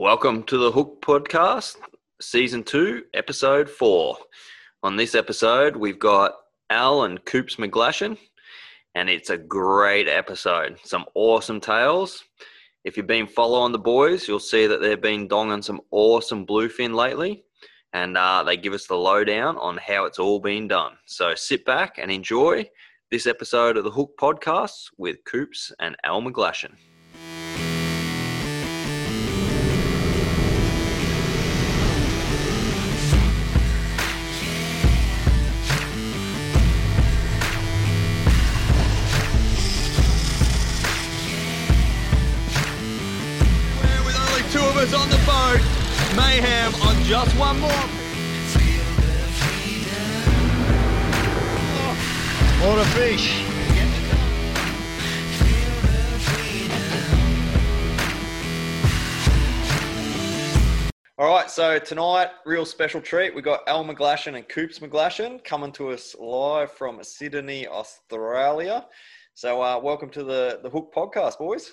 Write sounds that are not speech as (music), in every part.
Welcome to the Hook Podcast, Season 2, Episode 4. On this episode, we've got Al and Coops McGlashan, and it's a great episode. Some awesome tales. If you've been following the boys, you'll see that they've been donging some awesome bluefin lately, and uh, they give us the lowdown on how it's all been done. So sit back and enjoy this episode of the Hook Podcast with Coops and Al McGlashan. Just one more. What a fish. All right, so tonight, real special treat. We've got Al McGlashan and Coops McGlashan coming to us live from Sydney, Australia. So, uh, welcome to the, the Hook podcast, boys.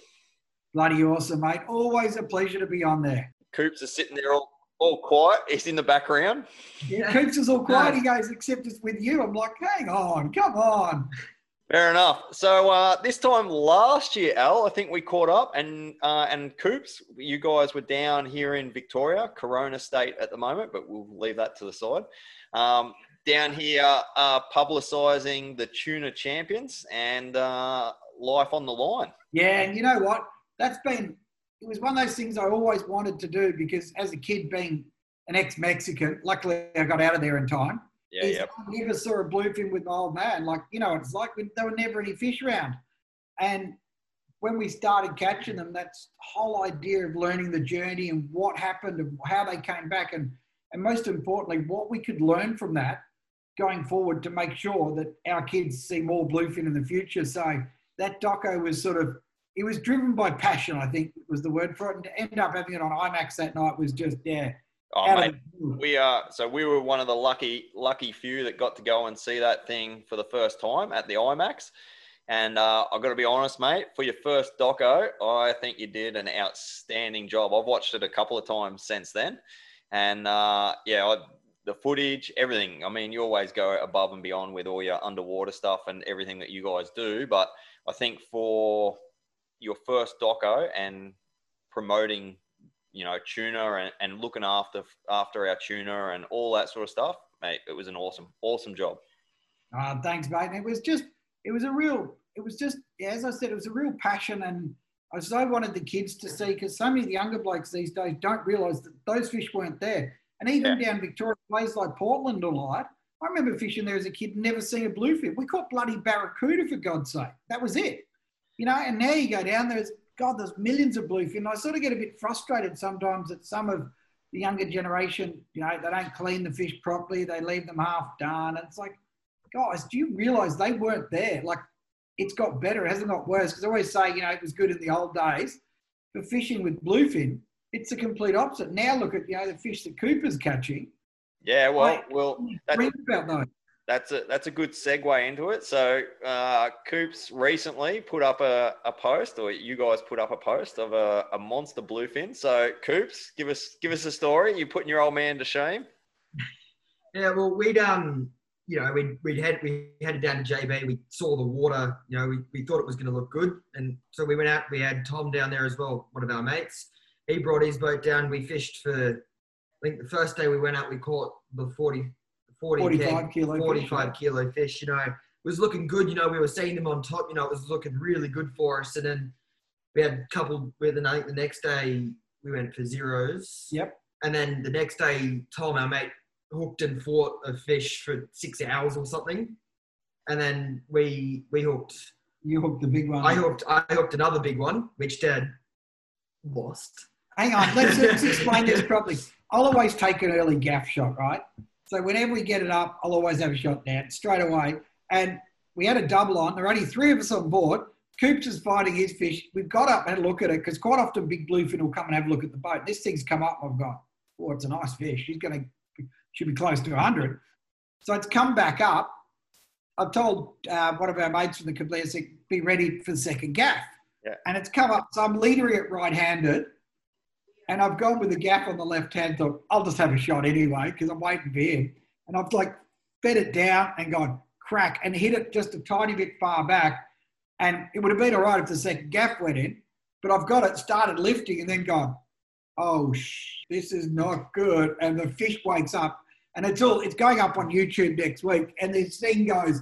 Bloody awesome, mate. Always a pleasure to be on there. Coops is sitting there all, all quiet. He's in the background. Yeah. Coops is all quiet. He goes, except it's with you. I'm like, hang on, come on. Fair enough. So, uh, this time last year, Al, I think we caught up, and uh, and Coops, you guys were down here in Victoria, Corona State at the moment, but we'll leave that to the side. Um, down here, uh, publicising the tuna champions and uh, life on the line. Yeah, and you know what? That's been, it was one of those things I always wanted to do because as a kid being an ex-Mexican, luckily I got out of there in time. Yeah, yep. I never saw a bluefin with my old man. Like, you know, it's like there were never any fish around. And when we started catching them, that's whole idea of learning the journey and what happened and how they came back and, and most importantly, what we could learn from that going forward to make sure that our kids see more bluefin in the future. So that doco was sort of, it was driven by passion, I think was the word for it. And to end up having it on IMAX that night was just, yeah. Oh, mate, of the blue. we are so we were one of the lucky lucky few that got to go and see that thing for the first time at the IMAX. And uh, I've got to be honest, mate, for your first doco, I think you did an outstanding job. I've watched it a couple of times since then. And uh, yeah, I, the footage, everything. I mean, you always go above and beyond with all your underwater stuff and everything that you guys do. But I think for your first doco and promoting you know tuna and, and looking after after our tuna and all that sort of stuff mate it was an awesome awesome job Uh, thanks, mate. It was just, it was a real, it was just, as I said, it was a real passion. And I so wanted the kids to see, because so many of the younger blokes these days don't realise that those fish weren't there. And even down Victoria, places like Portland a lot, I remember fishing there as a kid, never seeing a bluefin. We caught bloody barracuda, for God's sake. That was it. You know, and now you go down, there's, God, there's millions of bluefin. I sort of get a bit frustrated sometimes that some of the younger generation, you know, they don't clean the fish properly, they leave them half done. And it's like, guys, do you realize they weren't there? Like, it's got better, it hasn't got worse. Because I always say, you know, it was good in the old days. For fishing with bluefin, it's the complete opposite. Now look at, you know, the fish that Cooper's catching. yeah well Mate, well that's, Read about those. That's a that's a good segue into it so uh coops recently put up a, a post or you guys put up a post of a, a monster bluefin so coops give us give us a story you putting your old man to shame Yeah, well, we'd um, you know, we'd we'd had we headed down to JB. We saw the water. You know, we, we thought it was going to look good, and so we went out. We had Tom down there as well, one of our mates. He brought his boat down. We fished for. I think the first day we went out, we caught the 40, 40 45 keg- kilo fish, 45 yeah. kilo fish. You know, it was looking good. You know, we were seeing them on top. You know, it was looking really good for us. And then we had a couple with the, the next day we went for zeros. Yep. And then the next day, Tom, our mate, hooked and fought a fish for six hours or something. And then we we hooked. You hooked the big one. I hooked. I hooked another big one, which Dad lost. Hang on, let's, let's explain this properly. I'll always take an early gaff shot, right? So whenever we get it up, I'll always have a shot down straight away. And we had a double on. There are only three of us on board. Coops is fighting his fish. We've got up and had a look at it because quite often big bluefin will come and have a look at the boat. This thing's come up. I've gone, oh, it's a nice fish. She's going to, should be close to 100. So it's come back up. I've told uh, one of our mates from the Complete, be ready for the second gaff. Yeah. And it's come up. So I'm leading it right handed. And I've gone with the gaff on the left hand. Thought I'll just have a shot anyway because I'm waiting for him. And I've like fed it down and gone crack and hit it just a tiny bit far back. And it would have been all right if the second gaff went in, but I've got it started lifting and then gone, oh, sh- this is not good. And the fish wakes up and it's all, it's going up on YouTube next week. And this thing goes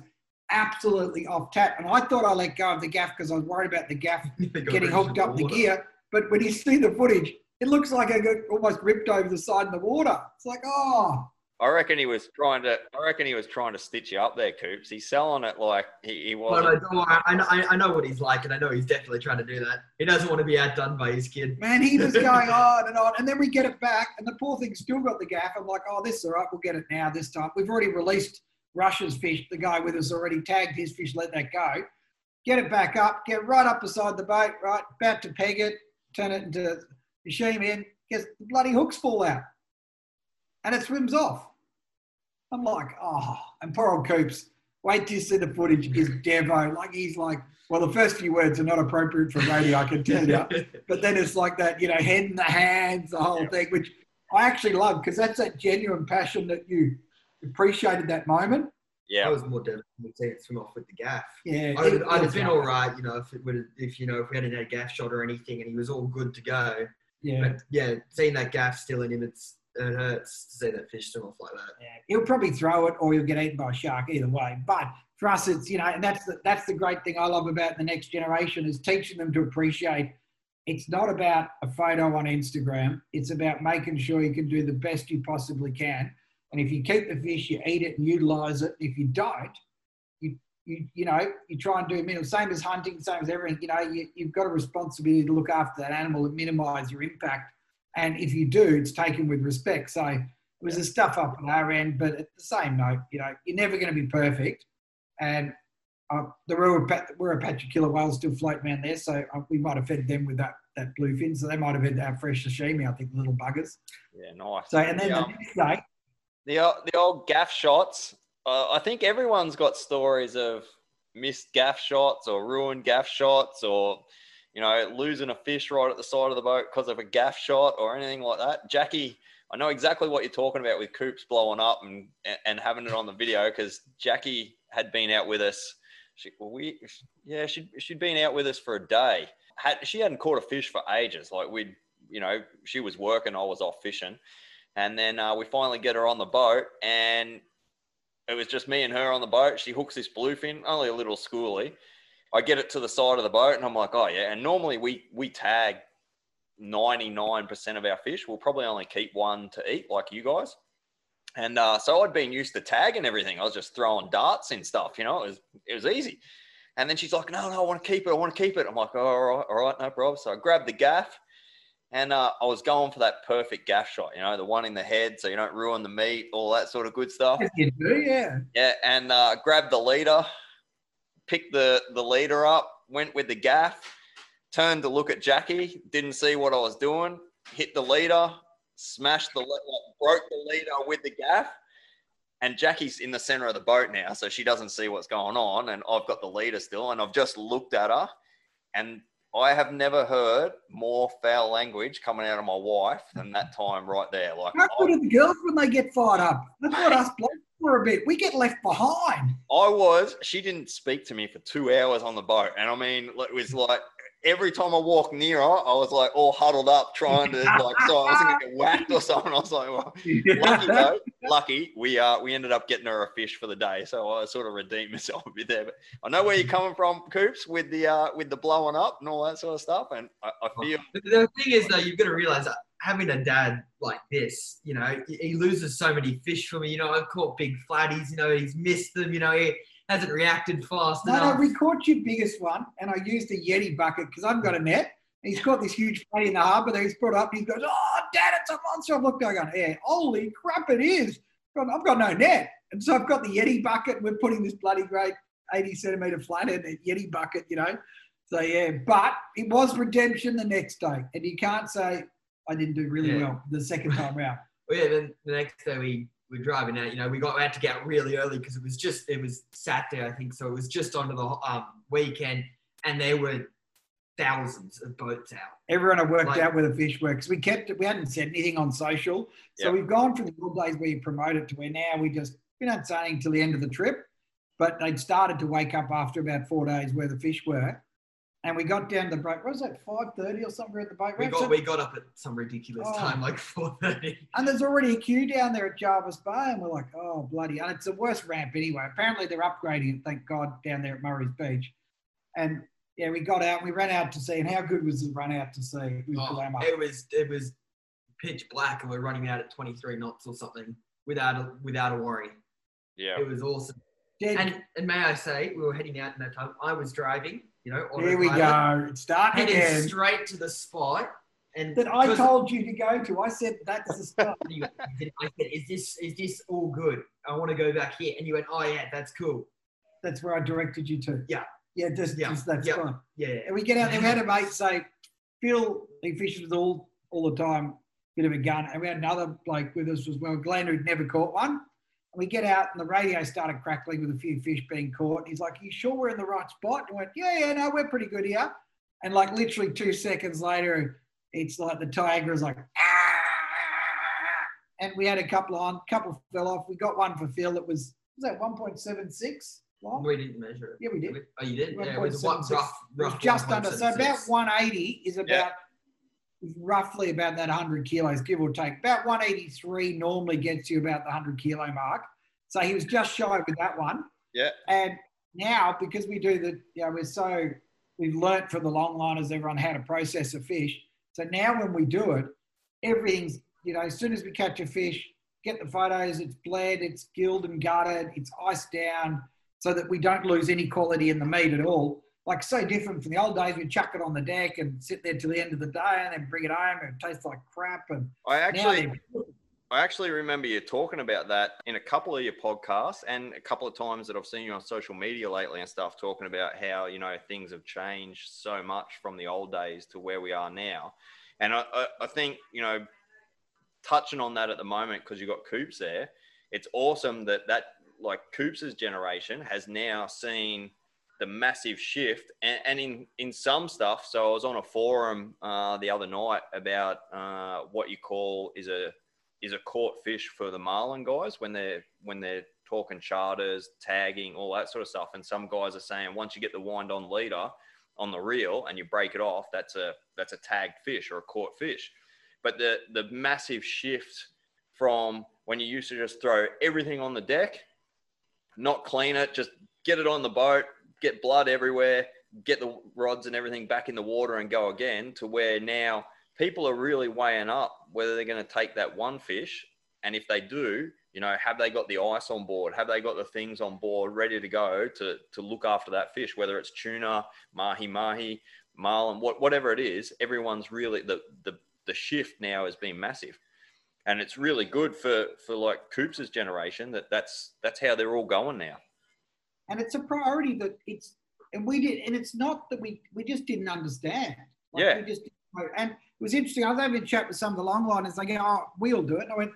absolutely off tap. And I thought I let go of the gaff because I was worried about the gaff (laughs) getting hooked up the gear. But when you see the footage, it looks like I got almost ripped over the side of the water. It's like, oh, I reckon he was trying to. I reckon he was trying to stitch you up there, Coops. He's selling it like he, he No, was. no, don't worry. I, know- I, I know what he's like, and I know he's definitely trying to do that. He doesn't want to be outdone by his kid. man, he was going (laughs) on and on. And then we get it back, and the poor thing's still got the gaff. I'm like, oh, this is all right. We'll get it now this time. We've already released Russia's fish. The guy with us already tagged his fish, let that go. Get it back up, get right up beside the boat, right, about to peg it, turn it into machine in, gets the bloody hooks fall out. And it swims off. I'm like, oh, and poor old Coops. Wait till you see the footage. Is Devo like he's like, well, the first few words are not appropriate for radio, I can tell you. (laughs) But then it's like that, you know, head in the hands, the whole thing, which I actually love because that's that genuine passion that you appreciated that moment. I yeah, was more devastated to see it swim off with the gaff. Yeah, I'd, it I'd have been like all you know, if it would, if you know, if we hadn't had a gaff shot or anything, and he was all good to go. Yeah, But yeah, seeing that gaff still in him, it's it hurts to see that fish swim off like that. yeah. He'll probably throw it or he'll get eaten by a shark either way. But for us, it's you know, and that's the that's the great thing I love about the next generation is teaching them to appreciate. It's not about a photo on Instagram. It's about making sure you can do the best you possibly can. And if you keep the fish, you eat it and utilize it. If you don't, you you know you try and do minimum. Same as hunting, same as everything. You know, you, you've got a responsibility to look after that animal and minimise your impact. And if you do, it's taken with respect. So it was a stuff up on our end, but at the same note, you know, you're never going to be perfect. And uh, the Ruapat- Wirrapacha killer whales still floating around there, so uh, we might have fed them with that that bluefin. So they might have had our fresh sashimi, I think, the little buggers. yeah, nice. So and then the next day, The the old gaff shots. Uh, I think everyone's got stories of missed gaff shots or ruined gaff shots or you know losing a fish right at the side of the boat because of a gaff shot or anything like that. Jackie, I know exactly what you're talking about with coops blowing up and and having it on the video because Jackie had been out with us. She, we yeah she she'd been out with us for a day. Had she hadn't caught a fish for ages. Like we'd you know she was working, I was off fishing. And then uh, we finally get her on the boat, and it was just me and her on the boat. She hooks this bluefin, only a little schoolie. I get it to the side of the boat, and I'm like, oh yeah. And normally we we tag 99% of our fish. We'll probably only keep one to eat, like you guys. And uh, so I'd been used to tagging everything. I was just throwing darts and stuff, you know. It was it was easy. And then she's like, no, no, I want to keep it. I want to keep it. I'm like, all right, all right, no problem. So I grabbed the gaff and uh, I was going for that perfect gaff shot, you know, the one in the head so you don't ruin the meat, all that sort of good stuff. Yes, you do, yeah. Yeah, and uh, grabbed the leader, picked the, the leader up, went with the gaff, turned to look at Jackie, didn't see what I was doing, hit the leader, smashed the, le- like, broke the leader with the gaff. And Jackie's in the center of the boat now, so she doesn't see what's going on. And I've got the leader still, and I've just looked at her, and I have never heard more foul language coming out of my wife than that time right there. Like, How good are the girls when they get fired up? That's what us blokes for a bit. We get left behind. I was, she didn't speak to me for two hours on the boat. And I mean, it was like every time I walked near her, I was like all huddled up trying to, like, so I wasn't to get whacked or something. I was like, well, lucky though, lucky we uh we ended up getting her a fish for the day, so I sort of redeemed myself a bit there. But I know where you're coming from, Coops, with the uh with the blowing up and all that sort of stuff, and I, I feel The- thing is, though, you've got to realize that having a dad like this, you know, he- he loses so many fish for me. You know, I've caught big flatties. You know, he's missed them. You know, he hasn't reacted fast No, no, enough. we caught your biggest one, and I used a Yeti bucket because I've got a net. And he's caught this huge fatty in the harbour that he's brought up. And he goes, "Oh, Dad, it's a monster!" I've looked, I go, "Yeah, holy crap, it is!" I've got no net, and so I've got the Yeti bucket. We're putting this bloody great eighty centimetre flathead Yeti bucket, you know. So yeah, but it was redemption the next day, and you can't say I didn't do really Yeah. well the second time round. (laughs) Well, yeah, then the next day we were driving out. You know, we got we had to get out really early because it was just it was Saturday, I think. So it was just onto the um, weekend, and there were thousands of boats out. Everyone had worked Like- out where the fish were because we kept it. We hadn't said anything on social, so Yeah. we've gone from the old days where you promote it to where now we just we don't say anything till the end of the trip. But they'd started to wake up after about four days where the fish were, and we got down to the boat. What was that? Five thirty or something at the boat We got So- we got up at some ridiculous Oh. time, like (laughs) four thirty. and there's already a queue down there at Jervis Bay, and we're like, oh bloody! And it's the worst ramp anyway. Apparently they're upgrading it, thank God, down there at Murray's Beach. And yeah, we got out. We ran out to sea, and how good was the run out to sea with Oh, Glamour? it was it was pitch black, and we're running out at twenty three knots or something without a, without a worry. Yeah. It was awesome. Dead. And and may I say, we were heading out in that time. I was driving, you know, on Here we go. It's starting again. straight to the spot, and That I told you to go to. I said that's the spot. (laughs) I said, "Is this is this all good? I want to go back here." And you went, "Oh yeah, that's cool." That's where I directed you to. Yeah. Yeah, just, Yeah. just that Yeah. spot. Yeah, And we get out there. We had a mate say, Phil, he fishes all all the time, bit of a gun. And we had another bloke with us as well, Glenn, who'd never caught one. And we get out and the radio started crackling with a few fish being caught. And he's like, you sure we're in the right spot? And I went, yeah, yeah, no, we're pretty good here. And like literally two seconds later, it's like the tiger is like, "Ah!" and we had a couple on, couple fell off. We got one for Phil that was, was that 1.76 long? we didn't measure it. Yeah, we did. Oh, you did? Yeah, it was what 1.76. rough, It was rough. just under. So about 180 is about Yeah. Roughly about that 100 kilos, give or take. About 183 normally gets you about the 100 kilo mark. So he was just shy with that one. Yeah. And now, because we do the, you know, we're so, we've learnt from the longliners, everyone how to process a fish. So now when we do it, everything's, you know, as soon as we catch a fish, get the photos, it's bled, it's gilled and gutted, it's iced down so that we don't lose any quality in the meat at all. Like so different from the old days, we'd chuck it on the deck and sit there till the end of the day and then bring it home and it tastes like crap. And I actually I actually remember you talking about that in a couple of your podcasts and a couple of times that I've seen you on social media lately and stuff talking about how, you know, things have changed so much from the old days to where we are now. And I, I, I think, you know, touching on that at the moment, because you've got Coops there, it's awesome that that, like Coops's generation has now seen the massive shift and, and in in some stuff so i was on a forum uh, the other night about uh, what you call is a is a caught fish for the marlin guys when they're when they're talking charters tagging all that sort of stuff. And some guys are saying once you get the wind on leader on the reel and you break it off that's a that's a tagged fish or a caught fish. But the the massive shift from when you used to just throw everything on the deck not clean it just get it on the boat get blood everywhere, get the rods and everything back in the water and go again to where now people are really weighing up whether they're going to take that one fish. And if they do, you know, have they got the ice on board? Have they got the things on board ready to go to, to look after that fish, whether it's tuna, mahi mahi, marlin, what, whatever it is, everyone's really, the, the, the shift now has been massive. And it's really good for, for like Coops' generation that that's, that's how they're all going now. And it's a priority that it's and we did and it's not that we we just didn't understand. Like, Yeah. we just and it was interesting i was having a chat with some of the longliners they go oh we'll do it. And i went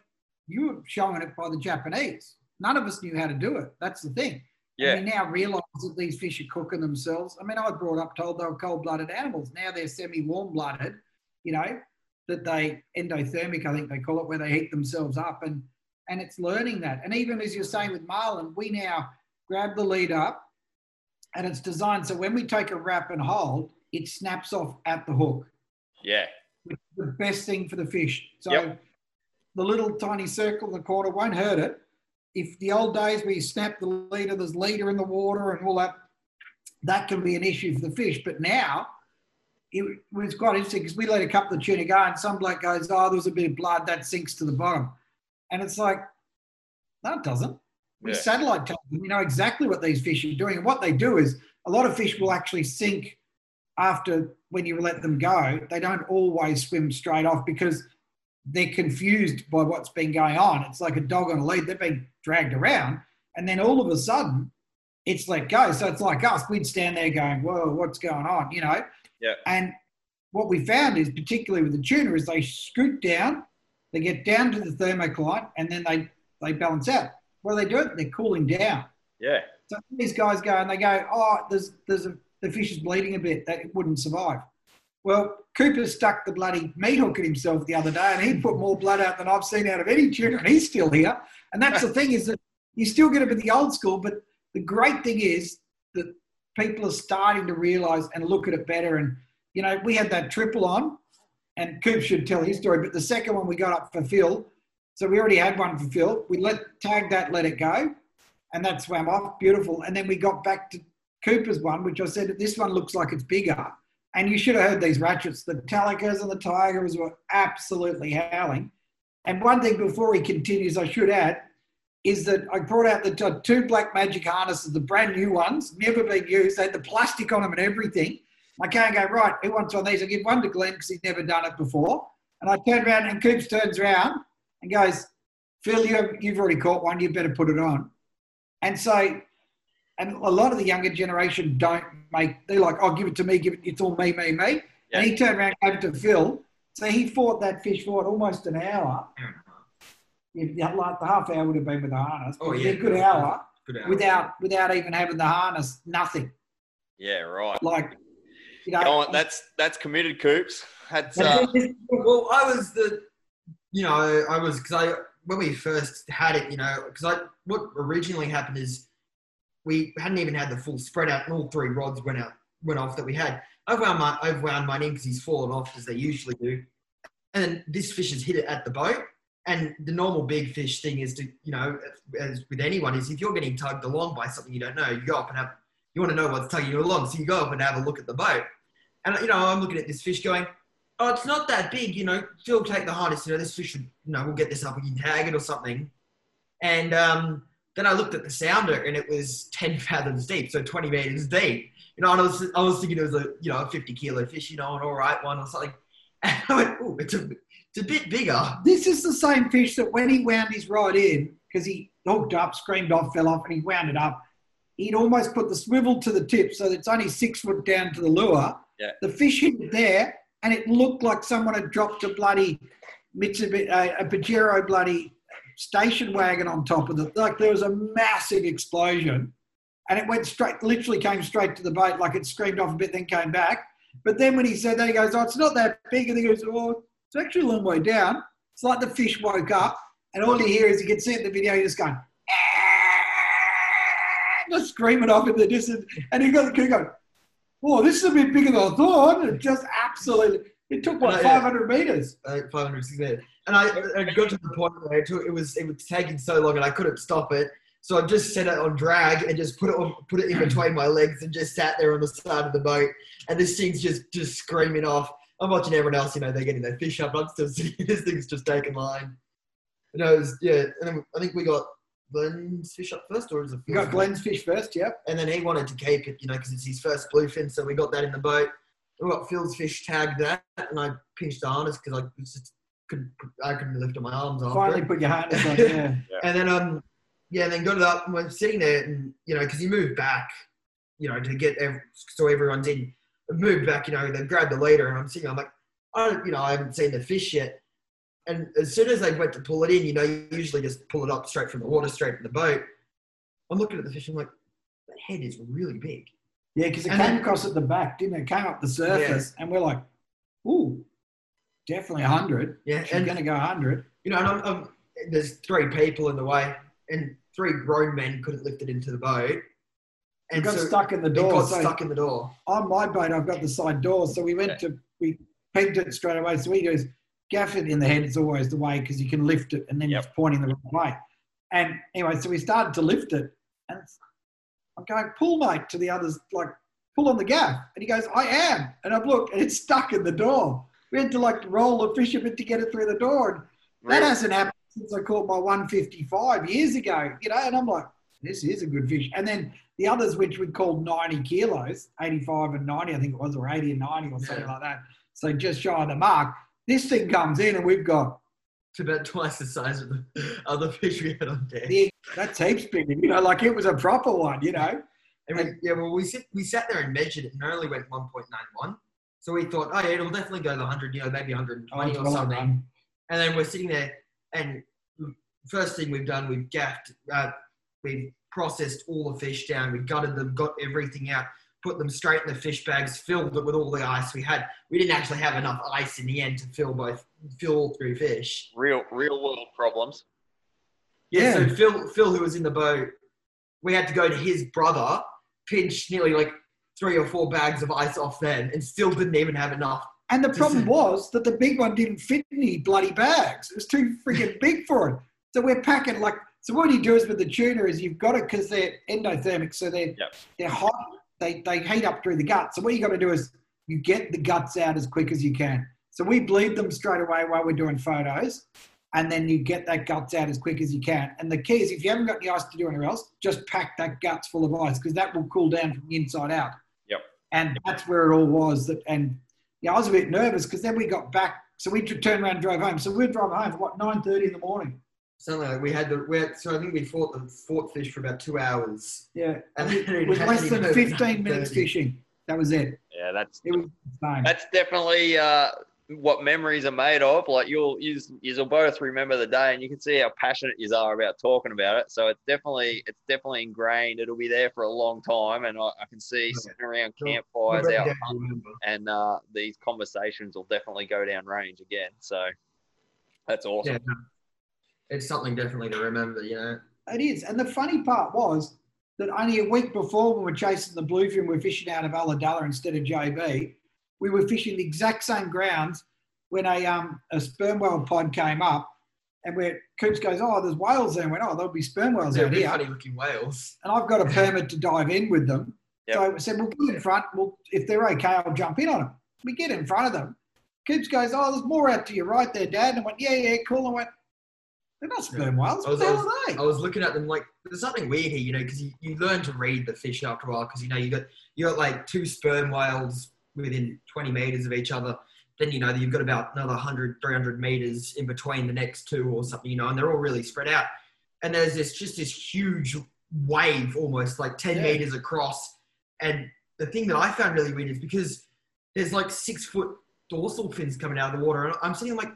you were showing it by the japanese. None of us knew how to do it. That's the thing. Yeah. and we now realize that these fish are cooking themselves. I mean i was brought up told they were cold-blooded animals. Now they're semi-warm-blooded you know that they endothermic i think they call it where they heat themselves up. And and it's learning that. And even as you're saying with marlin we now grab the lead up, and it's designed so when we take a wrap and hold, it snaps off at the hook. Yeah. Which is the best thing for the fish. So Yep. the little tiny circle in the corner won't hurt it. If the old days where you snap the leader, there's leader in the water and all that, that can be an issue for the fish. But now it was quite interesting because we let a couple of tuna go and some bloke goes, Oh, there was a bit of blood that sinks to the bottom. And it's like, no, it doesn't. We Yeah. satellite tell them, we know exactly what these fish are doing. And what they do is a lot of fish will actually sink after when you let them go. They don't always swim straight off because they're confused by what's been going on. It's like a dog on a lead. They've been dragged around. And then all of a sudden, it's let go. So it's like us. We'd stand there going, whoa, what's going on? You know? Yeah. And what we found is, particularly with the tuna, is they scoot down, they get down to the thermocline, and then they, they balance out. What do they do? They're cooling down. Yeah. So these guys go and they go, oh, there's there's a the fish is bleeding a bit, that it wouldn't survive. Well, Cooper stuck the bloody meat hook at himself the other day, and he put more blood out than I've seen out of any tuna, and he's still here. And that's the thing is that you still get it with the old school, but the great thing is that people are starting to realise and look at it better. And you know, we had that triple on, and Coop should tell his story. But the second one we got up for Phil, so we already had one for Phil. We let tag that, let it go, and that swam off beautiful. And then we got back to Cooper's one, which I said this one looks like it's bigger. And you should have heard these ratchets. The Talicas and the Tiagras were absolutely howling. And one thing before he continues, I should add, is that I brought out the two black magic harnesses, the brand new ones, never been used. They had the plastic on them and everything. I can't go, right, who wants one of these? I give one to Glenn because he's never done it before. And I turn around and Coops turns around and goes, Phil, you you've already caught one, you better put it on. And so, and a lot of the younger generation don't make, they're like, oh, give it to me, give it, it's all me, me, me. Yeah. And he turned around and gave it to Phil. So he fought that fish for almost an hour. If, yeah, like the half hour would have been with the harness. Oh, yeah. a good hour Good hour. without without even having the harness, nothing. Yeah, right. Like, you know, Go on, that's that's committed, Coops. That's (laughs) uh, well, I was the, you know, I was because I when we first had it, you know, because I what originally happened is we hadn't even had the full spread out, and all three rods went out, went off that we had. I've wound my I've wound mine in because he's fallen off as they usually do, and this fish has hit it at the boat. And the normal big fish thing is to, you know, as with anyone, is if you're getting tugged along by something you don't know, you go up and have, you want to know what's tugging you along, so you go up and have a look at the boat. And you know, I'm looking at this fish going, oh, it's not that big, you know, Phil, take the hardest, you know, this fish should, you know, we'll get this up, we can tag it or something. And um, then I looked at the sounder and it was 10 (laughs) fathoms deep, so 20 meters deep. You know, and I was, I was thinking it was a, you know, a 50 kilo fish, you know, an all right one or something. (laughs) And I went, oh, it's a, it's a bit bigger. this is the same fish that when he wound his rod in, because he hooked up, screamed off, fell off, and he wound it up, he'd almost put the swivel to the tip so that it's only six foot down to the lure. Yeah. The fish hit it there, and it looked like someone had dropped a bloody Mitsubishi, uh, a Pajero bloody station wagon on top of it. Like there was a massive explosion, and it went straight, literally came straight to the boat, like it screamed off a bit, then came back. But then when he said that, he goes, "Oh, it's not that big," and he goes, "Oh, it's actually a long way down." It's like the fish woke up, and all you hear is you can see it in the video, just going, "Ah," just screaming off in the distance, and he the crew going, "Oh, this is a bit bigger than I thought." It just absolutely, it took what Uh, yeah. 500 meters. uh, 500 meters. And I, I got to the point where it, took, it was it was taking so long and I couldn't stop it. So I just set it on drag and just put it on, put it in between my legs and just sat there on the side of the boat. And this thing's just just screaming off. I'm watching everyone else, you know, they're getting their fish up. I'm still (laughs) sitting. This thing's just taking line. You know, it was, yeah. And then I think we got Glenn's fish up first, or is it? You got Glenn's fish first, yeah. And then he wanted to keep it, you know, because it's his first bluefin. So we got that in the boat. We got Phil's fish tagged that, and I pinched the harness because I just could I couldn't lift on my arms. Finally it. put your harness on, (laughs) yeah. And then um yeah, and then got it up and we're sitting there and you know because he moved back, you know, to get ev- so everyone's in. I've moved back, you know. They grabbed the leader and I'm sitting. I'm like, I don't, you know, I haven't seen the fish yet. And as soon as they went to pull it in, you know, you usually just pull it up straight from the water, straight from the boat. I'm looking at the fish. I'm like, that head is really big. Yeah, because it And came then- across at the back, didn't it? It came up the surface, and we're like, ooh, definitely 100. Yeah, She's and going to go 100. you know, and I'm, I'm, there's three people in the way, and three grown men couldn't lift it into the boat. And It got so stuck in the it door. got so stuck in the door. on my boat, I've got the side door. So we went to, we pegged it straight away. So he goes, gaff it in the head is always the way because you can lift it and then Yep. it's pointing the wrong way. And anyway, so we started to lift it. And I'm going, pull, mate, to the others, like, pull on the gaff. And he goes, I am. And I've looked and it's stuck in the door. We had to like roll a bit to get it through the door. And that hasn't happened since I caught my 155 years ago, you know, and I'm like, this is a good fish. And then the others, which we called 90 kilos, 85 and 90, I think it was, or 80 and 90 or something Yeah. like that. So just shy of the mark. This thing comes in and we've got, It's about twice the size of the other fish we had on deck. big, that's heaps bigger, you know, like it was a proper one, you know. And we, yeah, well, we sit, we sat there and measured it, and it only went 1.91. So we thought, oh yeah, it'll definitely go the 100, you know, maybe 120 or something. done. And then we're sitting there, and first thing we've done, we've gaffed, uh, we've processed all the fish down, we gutted them, got everything out, put them straight in the fish bags, filled it with all the ice we had. We didn't actually have enough ice in the end to fill both fill all three fish. Real, real world problems. Yeah. So Phil, Phil, who was in the boat, we had to go to his brother, pinch nearly like three or four bags of ice off them, and still didn't even have enough. And the problem it- was that the big one didn't fit any bloody bags. It was too freaking big for it. So we're packing like. So what you do is with the tuna is you've got it because they're endothermic, so they're Yep. they're hot. They they heat up through the gut. So what you got to do is you get the guts out as quick as you can. So we bleed them straight away while we're doing photos, and then you get that guts out as quick as you can. And the key is if you haven't got any ice to do anywhere else, just pack that guts full of ice because that will cool down from the inside out. Yep. And that's where it all was. That and yeah, I was a bit nervous because then we got back. So we turned around and drove home. So we were driving home for what nine thirty in the morning. Something like we had the we had, so I think we fought the fought fish for about two hours. Yeah, And it was less than fifteen minutes 30. fishing. That was it. Yeah, that's It was insane. that's definitely uh, what memories are made of. Like you'll you you'll both remember the day, and you can see how passionate you are about talking about it. So it's definitely it's definitely ingrained. It'll be there for a long time, and I, I can see Yeah. sitting around campfires out day I hunting, remember. and uh, these conversations will definitely go down range again. So that's awesome. Yeah, no. It's something definitely to remember. You know, It is. And the funny part was that only a week before when we were chasing the bluefin, we were fishing out of Ulladulla instead of JB. We were fishing the exact same grounds when a um a sperm whale pod came up and where Coops goes, Oh, there's whales there. And went, Oh, there'll be sperm whales they're out here. funny looking whales. And I've got a permit to dive in with them. Yep. So I said, We'll get in front. Well, if they're okay, I'll jump in on them. We get in front of them. Coops goes, Oh, there's more out to your right there, Dad. And I went, Yeah, yeah, cool. And I went, They're not sperm whales. I was- the I hell are they? I was looking at them like there's something weird here, you know, because you, you learn to read the fish after a while because you know you got you got like two sperm whales within 20 meters of each other. Then you know that you've got about another 100, 300 meters in between the next two or something, you know, and they're all really spread out. And there's this just this huge wave, almost like 10 Yeah. meters across. And the thing that I found really weird is because there's like six foot dorsal fins coming out of the water, and I'm sitting like,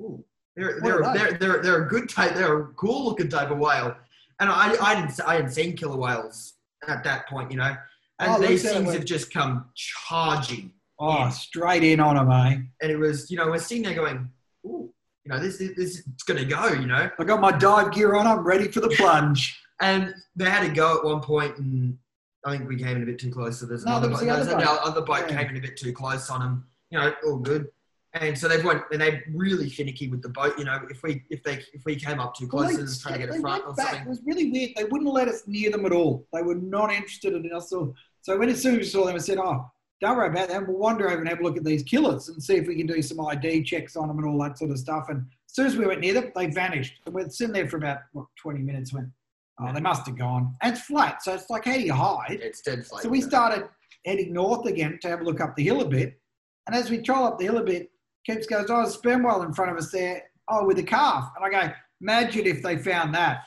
ooh, they're they're, they're they're they're a good type. They're a cool looking type of whale, and I I didn't I hadn't seen killer whales at that point, you know. And Oh, these things have just come charging, Oh, Yeah. straight in on them, eh? and it was you know we're sitting there going, ooh, you know this this, this is gonna go, you know. I got my dive gear on. I'm ready for the (laughs) plunge. And they had to go at one point, and I think we came in a bit too close. So there's No, another boat. the there's other another boat. other boat Yeah. came in a bit too close on them. You know, all good. And so they've went, and they really finicky with the boat. You know, if we if they if we came up too Well, close they- and was trying to get a front or back. something. It was really weird. They wouldn't let us near them at all. They were not interested in us. So, so when as soon as we saw them, I said, "Oh, don't worry about them. We'll wander over and have a look at these killers and see if we can do some ID checks on them and all that sort of stuff." And as soon as we went near them, they vanished. And we're sitting there for about what, 20 minutes. When oh, they must have gone. And it's flat, so it's like how do you hide? It's dead flat. So we started heading north again to have a look up the hill a bit. And as we troll up the hill a bit, Coops goes, Oh, sperm whale in front of us there. Oh, with a calf. And I go, Imagine if they found that.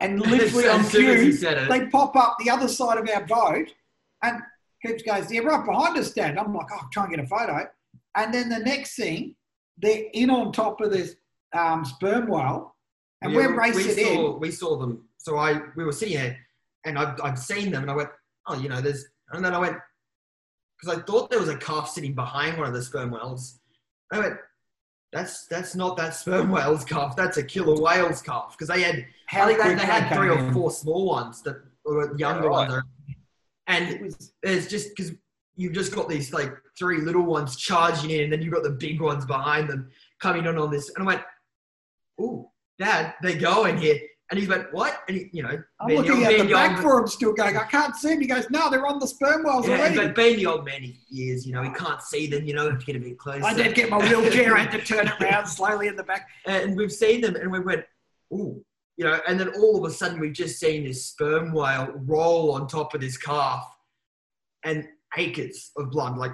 And (laughs) literally on soon as he cue, they pop up the other side of our boat. And Coops goes, Yeah, right behind us, Dad. And I'm like, Oh, try and get a photo. And then the next thing, they're in on top of this um, sperm whale. And Yeah, we're racing we in. saw, We saw them. So I we were sitting there, and I've, I've seen them, and I went, oh, you know, there's, and then I went, because I thought there was a calf sitting behind one of the sperm whales. I went, that's that's not that sperm whale's calf. That's a killer whale's calf. Because they had, How I think they, they had came three or in. four small ones that were younger right. ones. And It was it's just because you've just got these like three little ones charging in, and then you've got the big ones behind them coming on on this. And I went, "Ooh, Dad, they're going here." And he went, "What?" And he, you know, I'm looking the, at the back for him still going, I can't see him. He goes, No, they're on the sperm whales yeah, already. but being the old man he is, you know, he can't see them. You know, have to get a bit closer. I did get my wheelchair, I had to turn it (laughs) around slowly in the back. and we've seen them, and we went, "Ooh." You know, and then all of a sudden we've just seen this sperm whale roll on top of this calf, and acres of blood. Like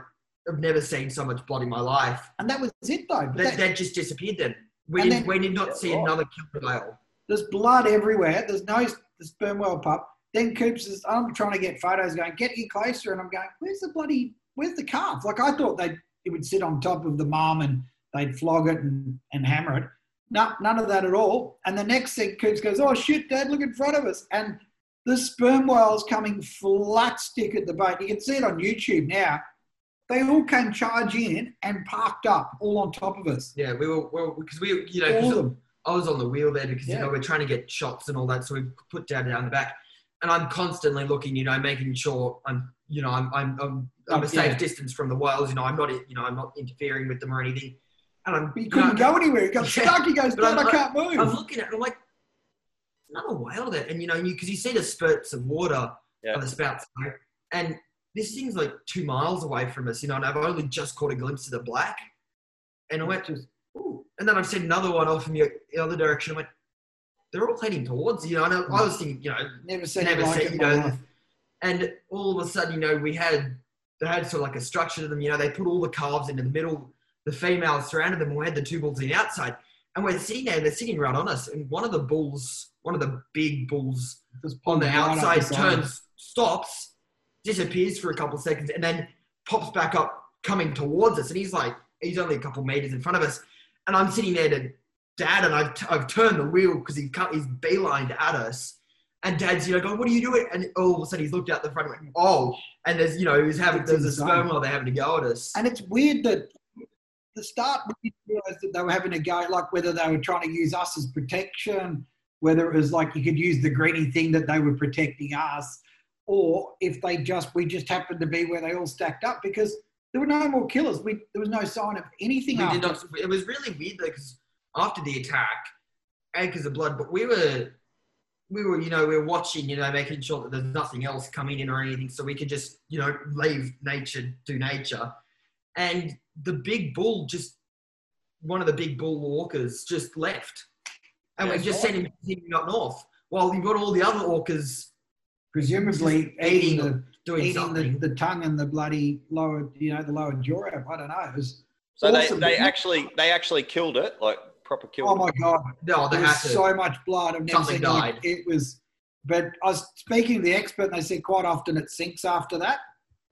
I've never seen so much blood in my life. And that was it though. That, that- that just disappeared then. We, did, then- we did not see right. another killer whale. There's blood everywhere. There's no the sperm whale pup. Then Coops is, I'm trying to get photos going, get you closer. And I'm going, where's the bloody, where's the calf? Like I thought they it would sit on top of the mum and they'd flog it and, and hammer it. No, none of that at all. And the next thing, Coops goes, oh, shit, Dad, look in front of us. And the sperm whales coming flat stick at the boat. You can see it on YouTube now. They all came charging in and parked up all on top of us. Yeah, we were well because we you know All 'cause of them. I was on the wheel there because you know we're trying to get shots and all that, so we put down down the back, and I'm constantly looking, you know, making sure I'm you know I'm I'm I'm, I'm a safe yeah. distance from the whales. You know, I'm not you know I'm not interfering with them or anything, and I'm But he you couldn't know, go anywhere. He got Yeah. stuck. He goes, But Dad, I'm I can't move. I'm looking at it, I'm like, another whale there. And you know, because you, see the spurts of water Yeah. on the spouts, you and this thing's like two miles away from us, you know, and I've only just caught a glimpse of the black. And I went, Just- ooh. And then I've seen another one off in the the other direction. I went, they're all heading towards, you know, and I, I was thinking, you know, never seen never like seen, you know, life. and all of a sudden, you know, we had they had sort of like a structure to them. You know, they put all the calves into the middle, the females surrounded them. and We had the two bulls in the outside, and we're sitting there. They're sitting right on us, and one of the bulls, one of the big bulls on the right outside, the turns, stops, disappears for a couple of seconds, and then pops back up, coming towards us. And he's like, he's only a couple of meters in front of us, and I'm sitting there to dad, and I've, t- I've turned the wheel because he cut, he's beelined at us. And dad's, you know, going, what are you doing? And all of a sudden he's looked out the front and went, oh. And there's, you know, he was having, It's there's a sperm whale they're having to go at us. And it's weird that the start we didn't realize that they were having a go, like whether they were trying to use us as protection, whether it was like you could use the greeny thing that they were protecting us, or if they just we just happened to be where they all stacked up because there were no more killers. We there was no sign of anything we after. did not, it was really weird though, because after the attack, acres of blood, but we were, we were, you know, we were watching, you know, making sure that there's nothing else coming in or anything, so we could just, you know, leave nature to nature. And the big bull just, one of the big bull walkers just left. And we've just seen him continuing up north. While you've got all the other orcas presumably eating eating the doing eating something. the, the tongue and the bloody lower, you know, the lower jaw up. I don't know. It was, So Awesome. they, they actually they actually killed it, like proper killed. oh my god, no, there had was to. so much blood. I've never Something seen it. died. It was, but I was speaking to the expert, and they said quite often it sinks after that.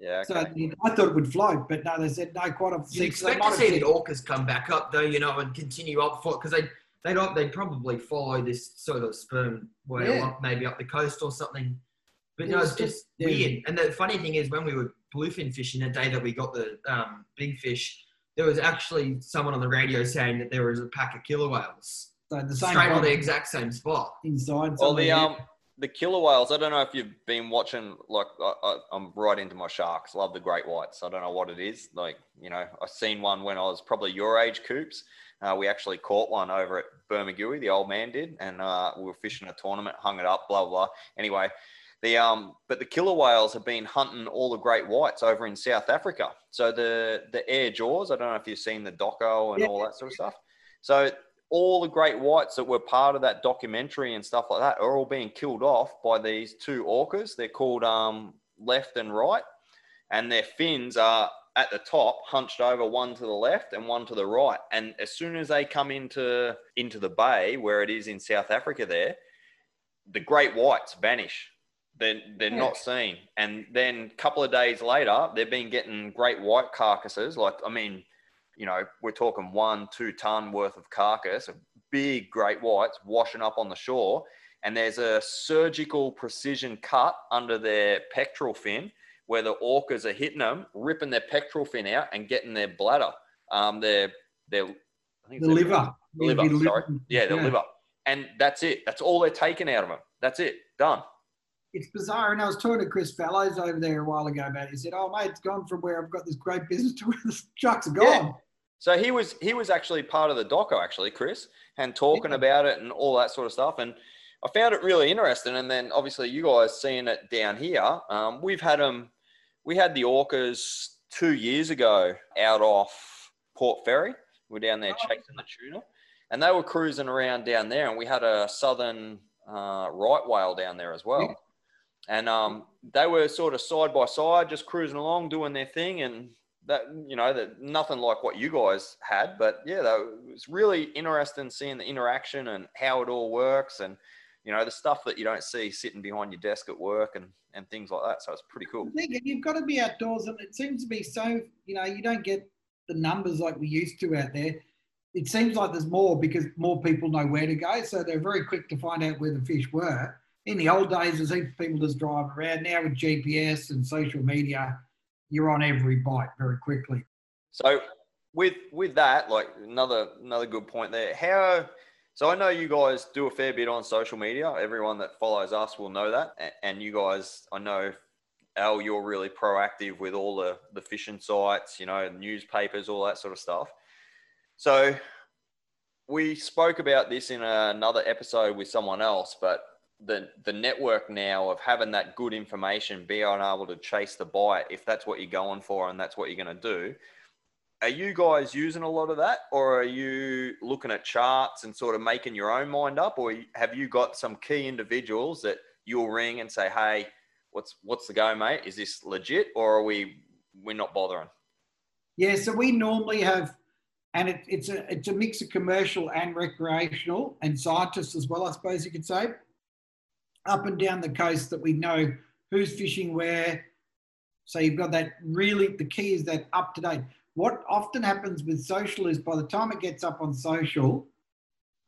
it. Yeah. So Okay. I thought it would float, but no, they said no, quite often. You'd sinks. So they expect to have see the said- orcas come back up though, you know, and continue up for because they they don't they probably follow this sort of sperm whale Yeah. up maybe up the coast or something. But It no, was it's just just- yeah. weird. And the funny thing is, when we were bluefin fishing the day that we got the um, big fish, there was actually someone on the radio saying that there was a pack of killer whales so the same straight on the exact same spot. inside. Well, the um the killer whales. I don't know if you've been watching. Like I, I, I'm right into my sharks. Love the great whites. I don't know what it is. Like you know, I seen one when I was probably your age, Coops. Uh, we actually caught one over at Bermagui. The old man did, and uh, we were fishing a tournament. Hung it up. Blah blah. Anyway, the um, but the killer whales have been hunting all the great whites over in South Africa. So the the air jaws. I don't know if you've seen the doco and Yeah. all that sort of stuff. So all the great whites that were part of that documentary and stuff like that are all being killed off by these two orcas. They're called um, left and right, and their fins are at the top, hunched over, one to the left and one to the right. And as soon as they come into into the bay where it is in South Africa, there, the great whites vanish. They're, they're Yeah. not seen. And then a couple of days later, they've been getting great white carcasses. Like, I mean, you know, we're talking one, two ton worth of carcass, of big great whites washing up on the shore. And there's a surgical precision cut under their pectoral fin where the orcas are hitting them, ripping their pectoral fin out and getting their bladder, um, their, their, I think the their- liver. liver, sorry. Yeah, the liver. And that's it. That's all they're taking out of them. That's it. Done. It's bizarre. And I was talking to Chris Fallows over there a while ago about it. He said, Oh, mate, it's gone from where I've got this great business to where the sharks are Yeah. gone. So he was he was actually part of the doco actually, Chris, and talking Yeah. about it and all that sort of stuff. And I found it really interesting. And then obviously you guys seeing it down here. Um, we've had them. We had the orcas two years ago out off Port Fairy. We're down there Oh. chasing the tuna, and they were cruising around down there. And we had a southern uh, right whale down there as well. And um, they were sort of side by side, just cruising along, doing their thing, and that you know that nothing like what you guys had but yeah it was really interesting seeing the interaction and how it all works and you know the stuff that you don't see sitting behind your desk at work and and things like that so it's pretty cool I think you've got to be outdoors, and it seems to be so. You know, you don't get the numbers like we used to out there. It seems like there's more because more people know where to go, so they're very quick to find out where the fish were. In the old days, there's people just drive around. Now with GPS and social media, you're on every bite very quickly. So with with that, like another another good point there. How so I know you guys do a fair bit on social media. Everyone that follows us will know that. And you guys, I know Al, you're really proactive with all the, the fishing sites, you know, newspapers, all that sort of stuff. So we spoke about this in another episode with someone else, but the the network now of having that good information, being able to chase the bite, if that's what you're going for and that's what you're going to do, are you guys using a lot of that, or are you looking at charts and sort of making your own mind up, or have you got some key individuals that you'll ring and say, "Hey, what's what's the go, mate? Is this legit, or are we we're not bothering?" Yeah, so we normally have, and it, it's a it's a mix of commercial and recreational and scientists as well, I suppose you could say, up and down the coast that we know who's fishing where. So you've got that really the key is that up to date. What often happens with social is by the time it gets up on social,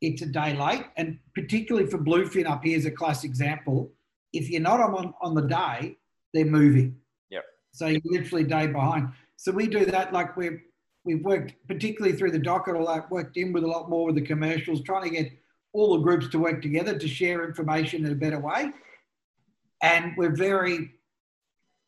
it's a day late, and particularly for bluefin up here is a classic example. If you're not on on the day, they're moving. Yep. So you're literally day behind. So we do that like we're we've worked particularly through the docket, all that worked in with a lot more with the commercials, trying to get all the groups to work together to share information in a better way. And we're very,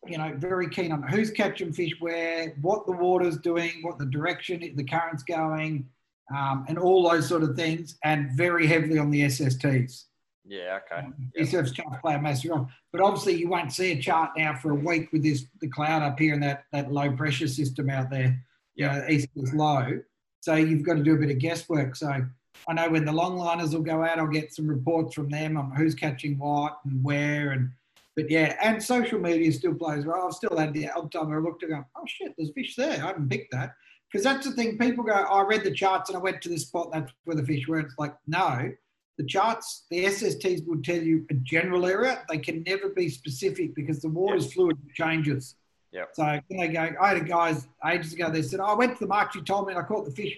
you know, very keen on who's catching fish where, what the water's doing, what the direction the current's going, um, and all those sort of things, and very heavily on the SSTs. Yeah. Okay. These Yep. to play a massive role. But obviously, you won't see a chart now for a week with this the cloud up here and that that low pressure system out there. You know, east is low, so you've got to do a bit of guesswork. So I know when the longliners will go out, I'll get some reports from them on who's catching what and where and. But yeah, and social media still plays a role. I've still had the odd time where I looked and go, oh shit, there's fish there. I haven't picked that. Because that's the thing. People go, oh, I read the charts and I went to this spot. That's where the fish were. It's like, no, the charts, the SSTs will tell you a general area. They can never be specific because the water's fluid and changes. Yep. So they go, I had a guys ages ago, they said, oh, I went to the mark you told me and I caught the fish.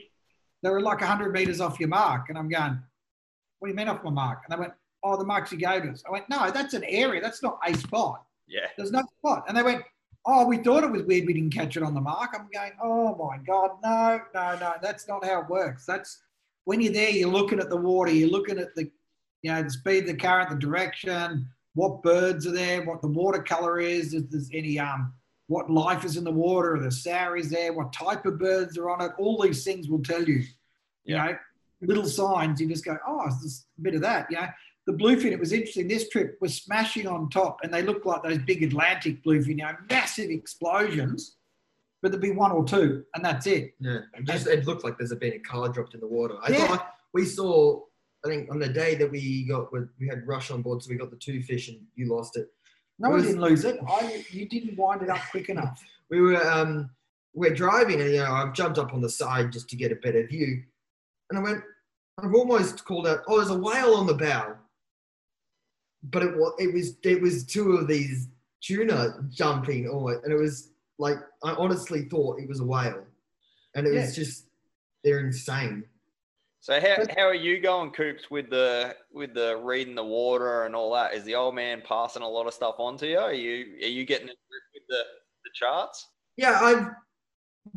They were like 100 meters off your mark. And I'm going, what do you mean off my mark? And they went, oh, the marks you gave us. I went, no, that's an area. That's not a spot. Yeah. There's no spot. And they went, oh, we thought it was weird we didn't catch it on the mark. I'm going, oh my God, no, no, no, that's not how it works. That's when you're there, you're looking at the water, you're looking at the, you know, the speed, the current, the direction, what birds are there, what the water color is, if there's any, um, what life is in the water, the sour is there, what type of birds are on it. All these things will tell you, you know, little signs. You just go, oh, it's just a bit of that, you know the bluefin, it was interesting. This trip was smashing on top, and they looked like those big Atlantic bluefin, you know, massive explosions. But there'd be one or two, and that's it. Yeah, it just it looked like there's a been a car dropped in the water. I Yeah. thought we saw. I think on the day that we got we had rush on board, so we got the two fish, and you lost it. No It one didn't lose it. I, you didn't wind it up quick enough. (laughs) We were um we're driving, and you know I've jumped up on the side just to get a better view, and I went. I've almost called out. Oh, there's a whale on the bow. But it was it was it was two of these tuna jumping it, and it was like I honestly thought it was a whale, and it was just they're insane. So how, how are you going, Coops, with the with the reading the water and all that? Is the old man passing a lot of stuff on to you? Are you are you getting in with the, the charts? yeah, I've,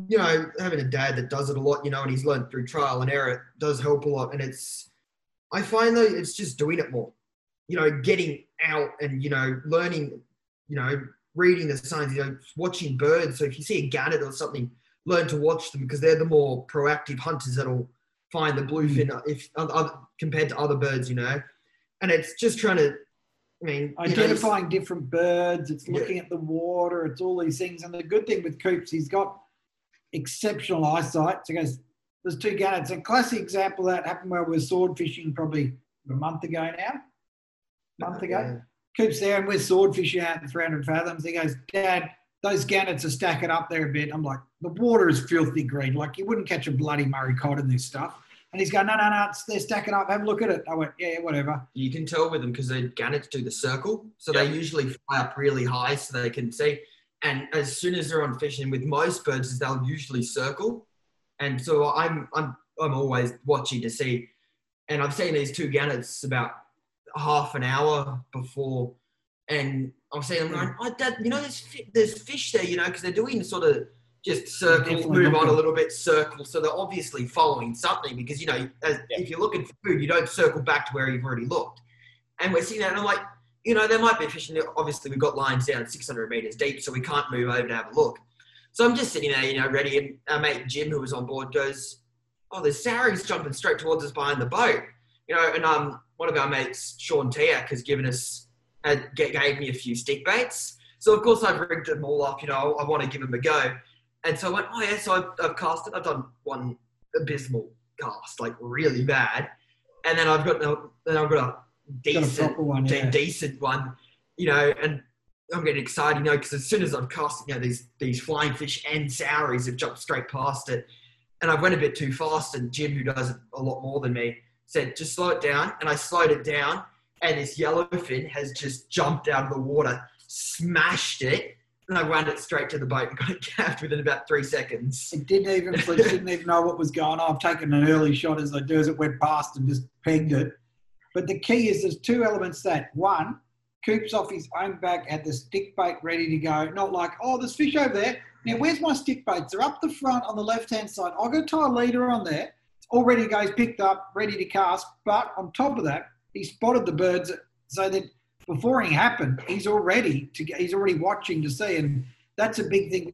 you know, having a dad that does it a lot, you know, and he's learned through trial and error does help a lot. And it's, I find though, it's just doing it more, you know, getting out and, you know, learning, you know, reading the signs, you know, watching birds. So if you see a gannet or something, learn to watch them because they're the more proactive hunters that'll find the bluefin hmm. if other, compared to other birds, you know. And it's just trying to, I mean, you know, Identifying different birds, it's Yeah. looking at the water, it's all these things. And the good thing with Coops, he's got exceptional eyesight. So he goes, there's two gannets. A classic example of that happened where we were sword fishing probably a month ago now. Month uh, ago. yeah. Coops there and we're sword fishing out in 300 fathoms. He goes, Dad, those gannets are stacking up there a bit. I'm like, the water is filthy green. Like you wouldn't catch a bloody Murray cod in this stuff. And he's going, no, no, no, it's, they're stacking up. Have a look at it. I went, yeah, yeah, whatever. You can tell with them because the gannets do the circle. So they usually fly up really high so they can see. And as soon as they're on fishing with most birds, is they'll usually circle. And so I'm I'm I'm always watching to see. And I've seen these two gannets about half an hour before, and I'm saying, I'm going, oh, Dad, you know, there's there's fish there, you know, because they're doing sort of just circle, move on a little bit, circle. So they're obviously following something because you know, as, Yeah. if you're looking for food, you don't circle back to where you've already looked. And we're seeing that, and I'm like, you know, there might be fish. And obviously, we've got lines down 600 meters deep, so we can't move over to have a look. So I'm just sitting there, you know, ready. And our mate Jim, who was on board, goes, "Oh, there's sauries jumping straight towards us behind the boat." You know, and um, one of our mates, Sean Tiak, has given us, g- gave me a few stick baits. So of course I've rigged them all up. You know, I want to give them a go. And so I went, "Oh yeah." So I've, I've cast it. I've done one abysmal cast, like really bad, and then I've got the, then I've got a Got a decent one, de- decent one, you know, and I'm getting excited, you know, because as soon as I've cast, you know, these these flying fish and sauries have jumped straight past it, and I went a bit too fast, and Jim, who does it a lot more than me, said just slow it down, and I slowed it down, and this yellowfin has just jumped out of the water, smashed it, and I wound it straight to the boat and got it gaffed within about three seconds. It didn't even it didn't even know what was going on. I've taken an early shot as I do as it went past and just pegged it. But the key is there's two elements that. One, Coops off his own back had the stick bait ready to go. Not like, oh, there's fish over there. Now where's my stick baits? They're up the front on the left hand side. Got to tie a leader on there. It's all ready to go, he's picked up, ready to cast. But on top of that, he spotted the birds so that before anything happened, he's already to he's already watching to see. And that's a big thing.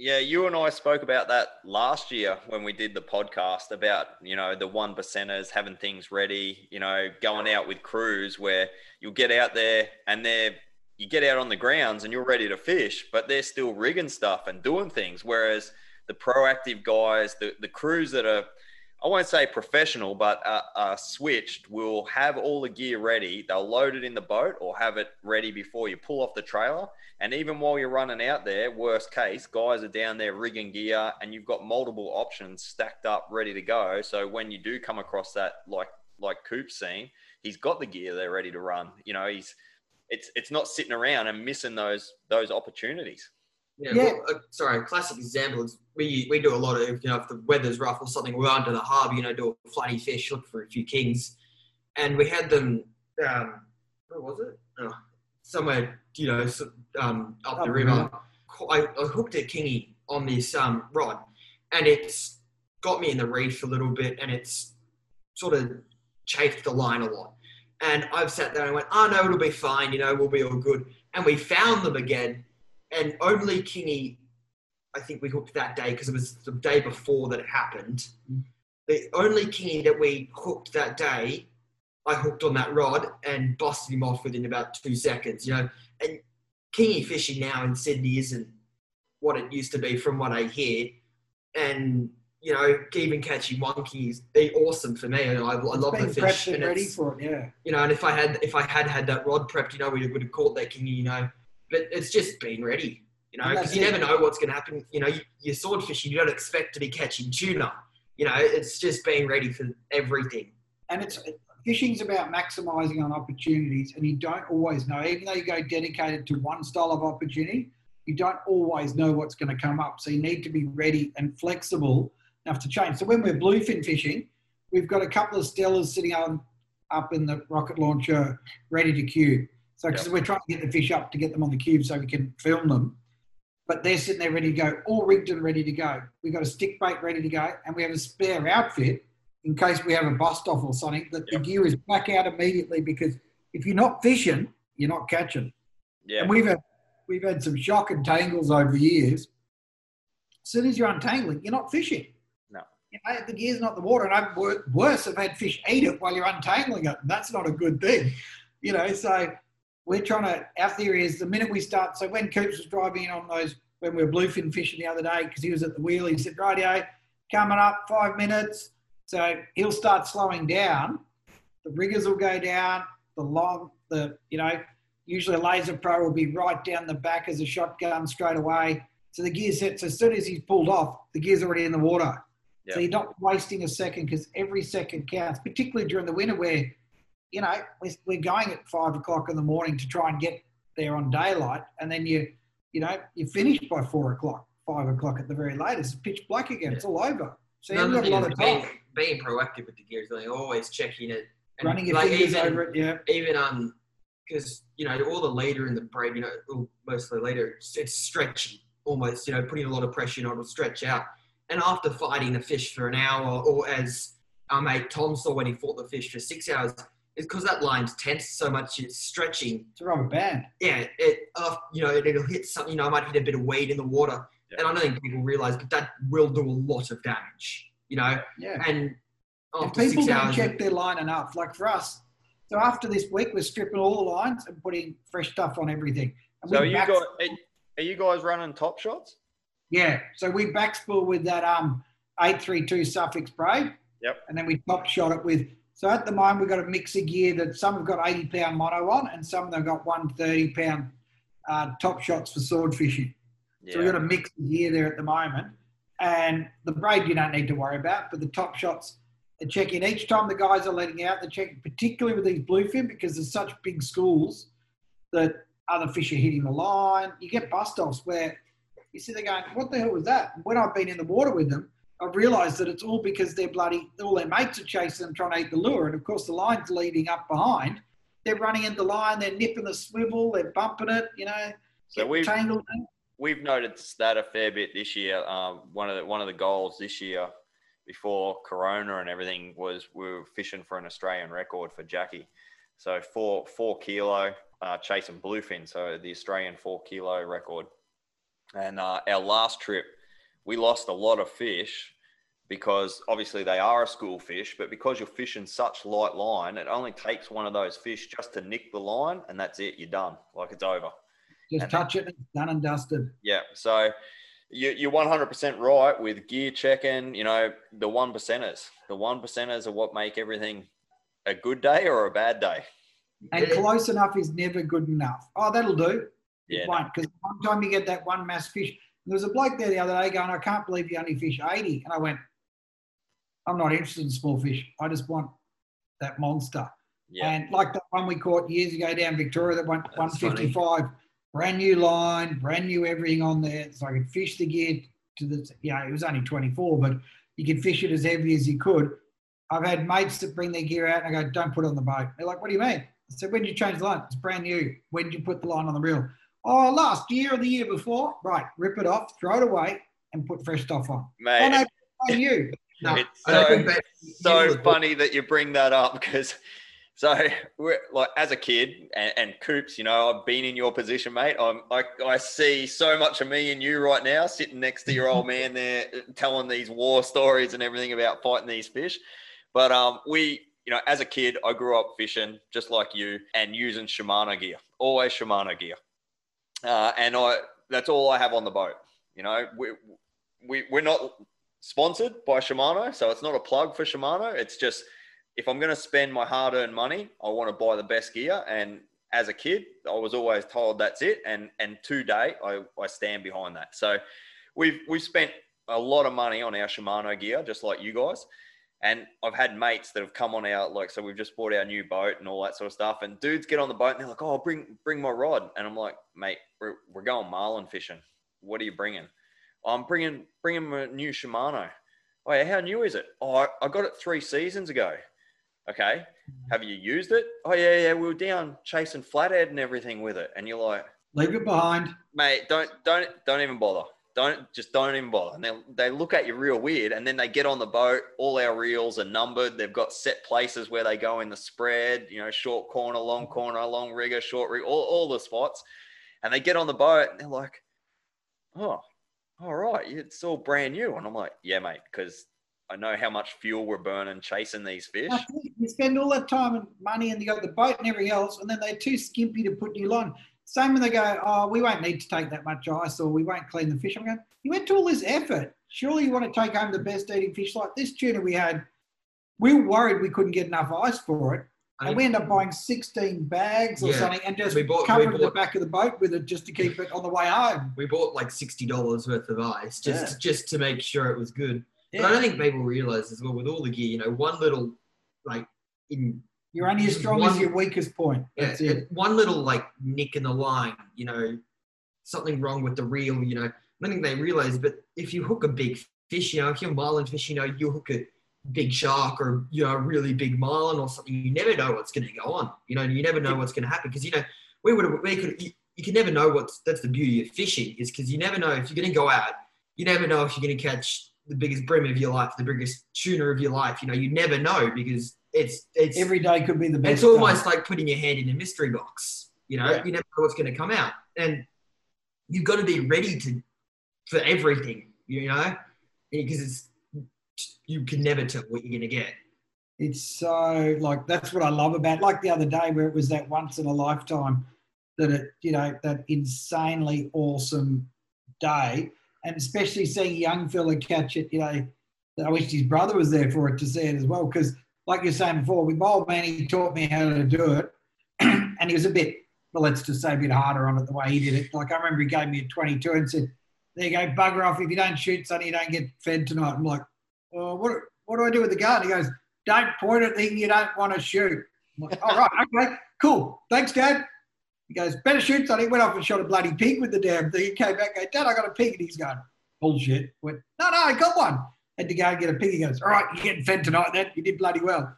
Yeah, you and I spoke about that last year when we did the podcast about, you know, the one percenters having things ready, you know, going out with crews where you'll get out there and they're, you get out on the grounds and you're ready to fish, but they're still rigging stuff and doing things. Whereas the proactive guys, the, the crews that are, I won't say professional, but are, are switched will have all the gear ready. They'll load it in the boat or have it ready before you pull off the trailer. And even while you're running out there, worst case, guys are down there rigging gear and you've got multiple options stacked up ready to go. So when you do come across that, like like Coop's seen, he's got the gear there ready to run. You know, he's it's it's not sitting around and missing those those opportunities. Yeah, Yeah. Well, uh, sorry. A classic example is we we do a lot of you know if the weather's rough or something, we're under the harbour, you know, do a flatty fish, look for a few kings, and we had them. Um, where was it? Oh, somewhere you know um, up, Up the river. I, I hooked a kingy on this um, rod, and it's got me in the reef a little bit, and it's sort of chafed the line a lot. And I've sat there and went, oh no, it'll be fine, you know, we'll be all good. And we found them again, and only Kingy, I think we hooked that day because it was the day before that it happened. Mm. The only Kingy that we hooked that day, I hooked on that rod and busted him off within about two seconds, you know. And Kingy fishing now in Sydney isn't what it used to be from what I hear. And, you know, even catching monkeys, they're awesome for me. I, I love the fish. and and ready for it, yeah. you know, and if I had if I had had that rod prepped, you know, we would have caught that king, you know. But it's just being ready, you know, because you never know what's going to happen. You know, you, you're sword fishing, you don't expect to be catching tuna. You know, it's just being ready for everything. and it's fishing's about maximizing on opportunities and you don't always know even though you go dedicated to one style of opportunity you don't always know what's going to come up so you need to be ready and flexible enough to change so when we're bluefin fishing we've got a couple of stellas sitting on up in the rocket launcher ready to cube so because we're trying to get the fish up to get them on the cube so we can film them but they're sitting there ready to go all rigged and ready to go we've got a stick bait ready to go and we have a spare outfit in case we have a bust off or something, that the gear is back out immediately because if you're not fishing, you're not catching. Yeah. And we've had we've had some shock and tangles over the years. As soon as you're untangling, you're not fishing. No. You know, the gear's not the water. And I've wor- worse, I've had fish eat it while you're untangling it. And that's not a good thing. You know, so we're trying to, our theory is the minute we start, so when Coops was driving in on those, when we were bluefin fishing the other day, because he was at the wheel, he said, radio, coming up five minutes. So he'll start slowing down. The riggers will go down. The long, the you know, usually a laser pro will be right down the back as a shotgun straight away. So the gear sets as soon as he's pulled off, the gear's already in the water. So you're not wasting a second because every second counts, particularly during the winter where, you know, we're, we're going at five o'clock in the morning to try and get there on daylight, and then you, you know, you finish by four o'clock, five o'clock at the very latest. It's pitch black again. It's all over. So you've got a lot of being, time. being proactive with the gears, like always checking it And, Running your like, fingers even, over it, yeah. even um because you know all the leader in the braid you know mostly leader, it's, it's stretchy almost you know putting a lot of pressure on it will stretch out and after fighting the fish for an hour or as our mate tom saw when he fought the fish for six hours it's because that line's tense so much it's stretching It's a rubber band. yeah it uh, you know it, it'll hit something you know i might hit a bit of weight in the water Yeah. and i don't think people realize but that will do a lot of damage you know Yeah. and If people six don't hours check their line enough, like for us, so after this week, we're stripping all the lines and putting fresh stuff on everything. And So you back- got are, are you guys running top shots? Yeah, so we backspool with that um 832 suffix braid. Yep. And then we top shot it with. So at the moment we've got a mix of gear that some have got 80 pound mono on, and some of them got 130 pound uh, top shots for sword fishing. So we've got a mix of gear there at the moment. And the braid you don't need to worry about, but the top shots are checking each time the guys are letting out. They're checking particularly with these bluefin because there's such big schools that other fish are hitting the line. You get bust offs where you see they're going, "What the hell was that?" When I've been in the water with them, I've realised that it's all because they're bloody all their mates are chasing them trying to eat the lure, and of course the line's leading up behind. They're running into the line, they're nipping the swivel, they're bumping it, you know, So we've tangled. in. we've noticed that a fair bit this year. Um, one of the one of the goals this year, before Corona and everything, was we were fishing for an Australian record for Jackie. So four four kilo uh, chasing bluefin, so the Australian four kilo record. And uh, our last trip, we lost a lot of fish because obviously they are a school fish, but because you're fishing such light line, it only takes one of those fish just to nick the line, and that's it. You're done. Like it's over. Just And- touch it, it's done and dusted. Yeah. So you, you're 100% right with gear checking, you know, the one percenters. The one percenters are what make everything a good day or a bad day. And Yeah. close enough is never good enough. Oh, that'll do. Yeah. It won't, because one time you get that one mass fish. There was a bloke there the other day going, I can't believe you only fish 80. And I went, I'm not interested in small fish. I just want that monster. Yeah. And like the one we caught years ago down Victoria that went That's 155, brand new line, brand new everything on there. So I could fish the gear to the, you know, it was only 24, but you could fish it as heavy as you could. I've had mates that bring their gear out and I go, don't put it on the boat. They're like, what do you mean? I said, when did you change the line? It's brand new. When did you put the line on the reel? Oh, last year or the year before. Right, rip it off, throw it away, and put fresh stuff on. Mate, oh, no, brand new. no, It's I don't so- so funny that you bring that up because (laughs) so we're like as a kid and, and coops you know i've been in your position mate i'm I, I see so much of me and you right now sitting next to your old (laughs) man there telling these war stories and everything about fighting these fish but um we you know as a kid i grew up fishing just like you and using shimano gear always shimano gear uh, and i that's all i have on the boat you know we, we we're not sponsored by Shimano, so it's not a plug for Shimano. It's just if I'm going to spend my hard-earned money, I want to buy the best gear. And as a kid, I was always told that's it. And and to date, I, I stand behind that. So we've we've spent a lot of money on our Shimano gear, just like you guys. And I've had mates that have come on our like, so we've just bought our new boat and all that sort of stuff. And dudes get on the boat and they're like, "Oh, bring bring my rod." And I'm like, "Mate, we're, we're going marlin fishing. What are you bringing?" I'm bringing bringing a new Shimano. Oh yeah, how new is it? Oh, I, I got it three seasons ago. Okay, have you used it? Oh yeah, yeah, we were down chasing flathead and everything with it. And you're like, Leave it behind. mate, don't don't don't even bother. Don't just don't even bother. And they they look at you real weird, and then they get on the boat. All our reels are numbered. They've got set places where they go in the spread. You know, short corner, long corner, long rigger, short rig, all all the spots. And they get on the boat, and they're like, oh, all right, it's all brand new. And I'm like, yeah, mate, because I know how much fuel we're burning chasing these fish. You spend all that time and money and you got the boat and everything else, and then they're too skimpy to put new line. Same when they go, oh, we won't need to take that much ice or we won't clean the fish. I'm going, you went to all this effort. Surely you want to take home the best eating fish like this tuna we had. We were worried we couldn't get enough ice for it. And we end up buying 16 bags or Yeah. something and just We bought- we covering the back of the boat with it just to keep it on the way home. we bought like sixty dollars worth of ice just Yeah. just to make sure it was good. But I don't think people realize as well with all the gear, you know, one little like in You're only as strong as your weakest point. yeah, it. one little like nick in the line, you know, something wrong with the reel, you know. I don't think they realize, but if you hook a big fish, you know, if you're marlin fish, you know, you hook a big shark or you know a really big marlin or something, you never know what's going to go on. You know, you never know what's going to happen because you know we would we could you, you can never know what's that's the beauty of fishing is because you never know if you're going to go out. You never know if you're going to catch the biggest bream of your life, the biggest tuna of your life. You know, you never know because it's it's Every day could be the best. it's almost like putting your hand in a mystery box. You know, Yeah. you never know what's going to come out, and you've got to be ready to for everything. You know, because it's you can never tell what you're going to get. it's so like that's what I love about like the other day where it was that once in a lifetime that it you know that insanely awesome day and especially seeing a young fella catch it you know I wish his brother was there for it to see it as well because like you're saying before with my old man he taught me how to do it (clears throat) and he was a bit well let's just say a bit harder on it the way he did it like I remember he gave me a 22 and said there you go bugger off if you don't shoot sonny you don't get fed tonight I'm like oh, what what do I do with the gun he goes don't point at thing you don't want to shoot. I'm like, all right, okay, cool. Thanks, Dad. He goes, better shoot something. He went off and shot a bloody pig with the damn thing. He came back, go, Dad, I got a pig. And he's going, bullshit. Went, no, no, I got one. Had to go and get a pig. He goes, all right, you're getting fed tonight then. You did bloody well.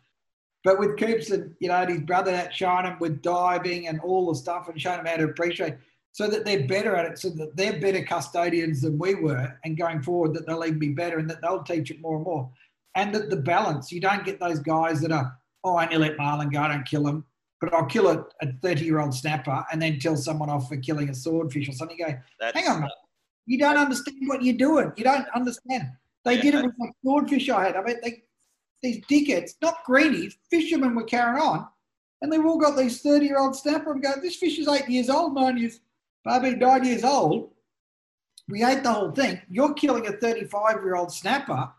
But with Coops and, you know, and his brother that showing him with diving and all the stuff and showing him how to appreciate so that they're better at it, so that they're better custodians than we were and going forward that they'll even be better and that they'll teach it more and more and that the balance. You don't get those guys that are, oh, I only let marlin go, I don't kill them, but I'll kill a, a 30 year old snapper and then tell someone off for killing a swordfish or something. You go, That's, hang on, mate. you don't understand what you're doing. You don't understand. They Yeah, did it with like swordfish I had. I mean, they, these dickheads, not greenies, fishermen were carrying on, and they've all got these 30 year old snapper and go, this fish is eight years old, nine years, maybe nine years old. We ate the whole thing. You're killing a 35 year old snapper,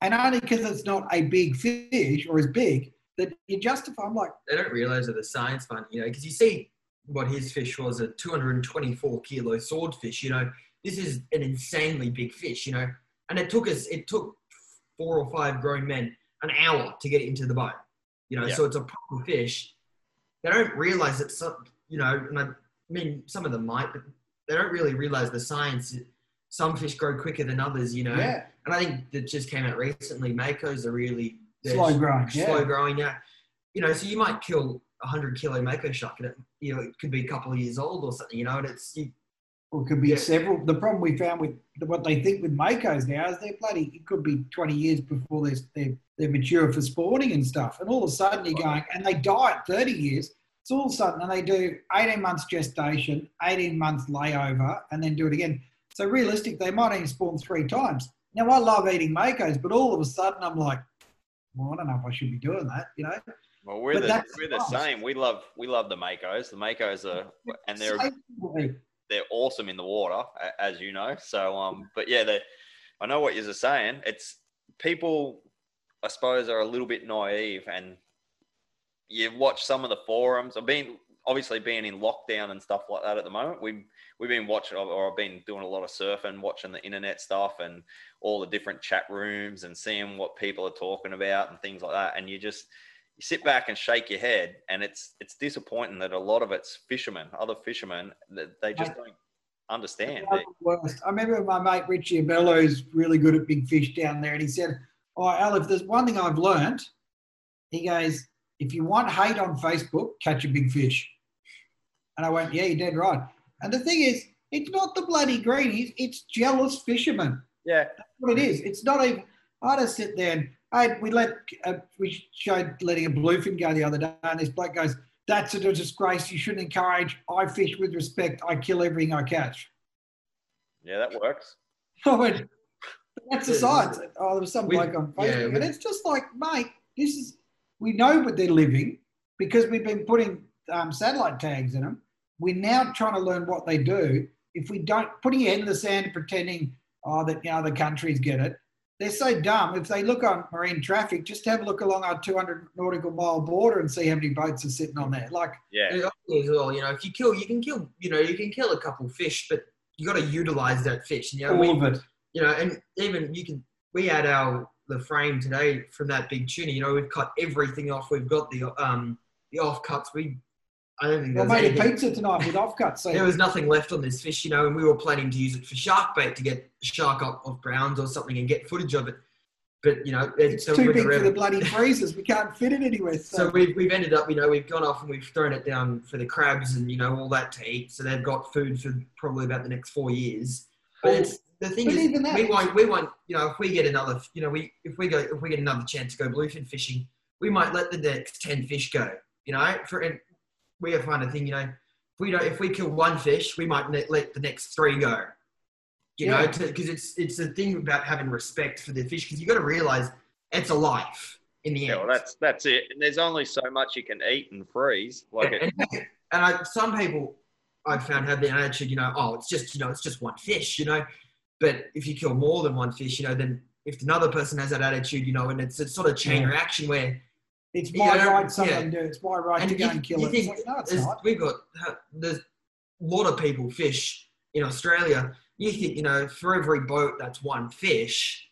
and only because it's not a big fish or as big that you justify. I'm like, They don't realize that the science fund, you know, because you see what his fish was a 224 kilo swordfish. You know, this is an insanely big fish. You know, and it took us, it took four or five grown men an hour to get into the boat. You know, Yeah. so it's a proper fish. They don't realize that some, you know, and I mean, some of them might, but they don't really realize the science. Some fish grow quicker than others, you know. yeah, And I think that just came out recently. Makos are really slow growing. slow Yeah. growing. Yeah, you know, so you might kill a hundred kilo mako shark, and it, you know, it could be a couple of years old or something. You know, and it's you, Or it could be Yeah. several. The problem we found with what they think with Makos now is they're bloody, it could be 20 years before they're, they're, they're mature for sporting and stuff. And all of a sudden you're going, and they die at 30 years. So all of a sudden, and they do 18 months gestation, 18 months layover, and then do it again. So realistic, they might only spawn three times. Now, I love eating Makos, but all of a sudden I'm like, well, I don't know if I should be doing that, you know? well, we're but the we're the us. same. We love we love the makos. The makos are and they're Same way. They're awesome in the water, as you know. So, um, but yeah, they, I know what you're saying. It's people, I suppose, are a little bit naive, and you watch some of the forums. I've been obviously being in lockdown and stuff like that at the moment. We we've been watching, or I've been doing a lot of surfing, watching the internet stuff, and all the different chat rooms, and seeing what people are talking about and things like that. And you just you sit back and shake your head, and it's it's disappointing that a lot of it's fishermen, other fishermen, that they just don't understand. The worst. I remember my mate Richie Abello, who's really good at big fish down there, and he said, "Oh, Al, if there's one thing I've learned, he goes, if you want hate on Facebook, catch a big fish." And I went, "Yeah, you're dead right." And the thing is, it's not the bloody greenies; it's jealous fishermen. Yeah, That's what it is. It's not even. I just sit there and I we let uh, we showed letting a bluefin go the other day, and this bloke goes, "That's a disgrace. You shouldn't encourage. I fish with respect. I kill everything I catch." yeah, that works. (laughs) I went, that's the science. Oh, there was some we- bloke on yeah, Facebook, we- and it's just like, mate, this is we know what they're living because we've been putting um, satellite tags in them. We're now trying to learn what they do. If we don't putting your head in the sand pretending, oh, that you know other countries get it, they're so dumb. If they look on marine traffic, just have a look along our 200 nautical mile border and see how many boats are sitting on there. Like, Yeah, as well. You know, if you kill, you can kill. You know, you can kill a couple fish, but you got to utilize that fish. You know, we, all of it. you know, and even you can. We had our the frame today from that big tuna. You know, we've cut everything off. We've got the um the offcuts. We, I don't think there's made a pizza tonight with offcuts. So there was nothing left on this fish, you know, and we were planning to use it for shark bait to get shark up off browns or something and get footage of it. but you know, it, It's so too big for the bloody freezers. We can't fit it anywhere. (laughs) So, So we've, we've ended up, you know, we've gone off and we've thrown it down for the crabs and, you know, all that to eat. So they've got food for probably about the next four years. But it's, the thing But is, that- we won't, we won't, you know, if we get another, you know, we, if we go, if we get another chance to go bluefin fishing, we might let the next 10 fish go, you know, for, and we have find a thing, you know, if we don't, if we kill one fish, we might ne- let the next three go, you know, because it's, it's a thing about having respect for the fish because you've got to realize it's a life in the end. Yeah, well, that's that's it. And there's only so much you can eat and freeze. Like it, and, and I, some people I've found have the attitude, you know, oh, it's just, you know, it's just one fish, you know. But if you kill more than one fish, you know, then if another person has that attitude, you know, and it's a sort of chain Yeah. reaction where it's you my know, right. Someone yeah. do. It's my right And to go and kill it. It's think like, no, it's not. we've got uh, there's a lot of people fish in Australia. You think, you know, for every boat that's one fish,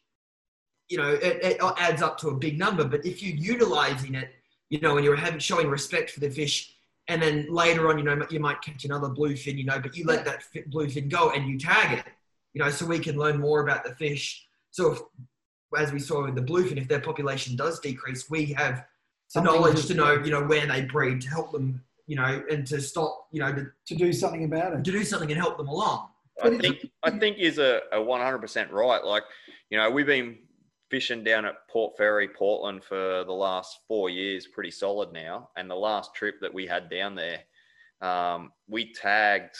you know, it, it adds up to a big number. But if you're utilizing it, you know, and you're having showing respect for the fish, and then later on, you know, you might catch another bluefin, you know, but you let that fi- bluefin go and you tag it, you know, so we can learn more about the fish. So if, as we saw with the bluefin, if their population does decrease, we have the knowledge to- to know, you know, where they breed to help them, you know, and to stop, you know, to, to do something about it. to do something and help them along. I think I think is a, a 100% right. Like, you know, we've been fishing down at Port Fairy, Portland for the last four years, pretty solid now. And the last trip that we had down there, um, we tagged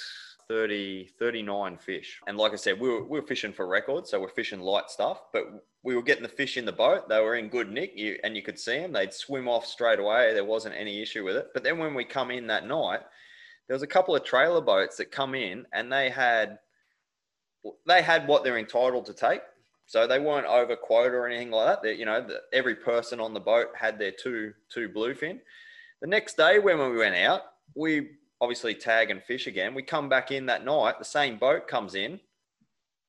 30, 39 fish. And like I said, we were, we were fishing for records, so we're fishing light stuff, but we were getting the fish in the boat. They were in good nick, you, and you could see them. They'd swim off straight away. There wasn't any issue with it. But then when we come in that night, there was a couple of trailer boats that come in, and they had they had what they're entitled to take. So they weren't over quota or anything like that. They, you know, the, every person on the boat had their two two bluefin. The next day when we went out, we obviously tag and fish again. We come back in that night. The same boat comes in,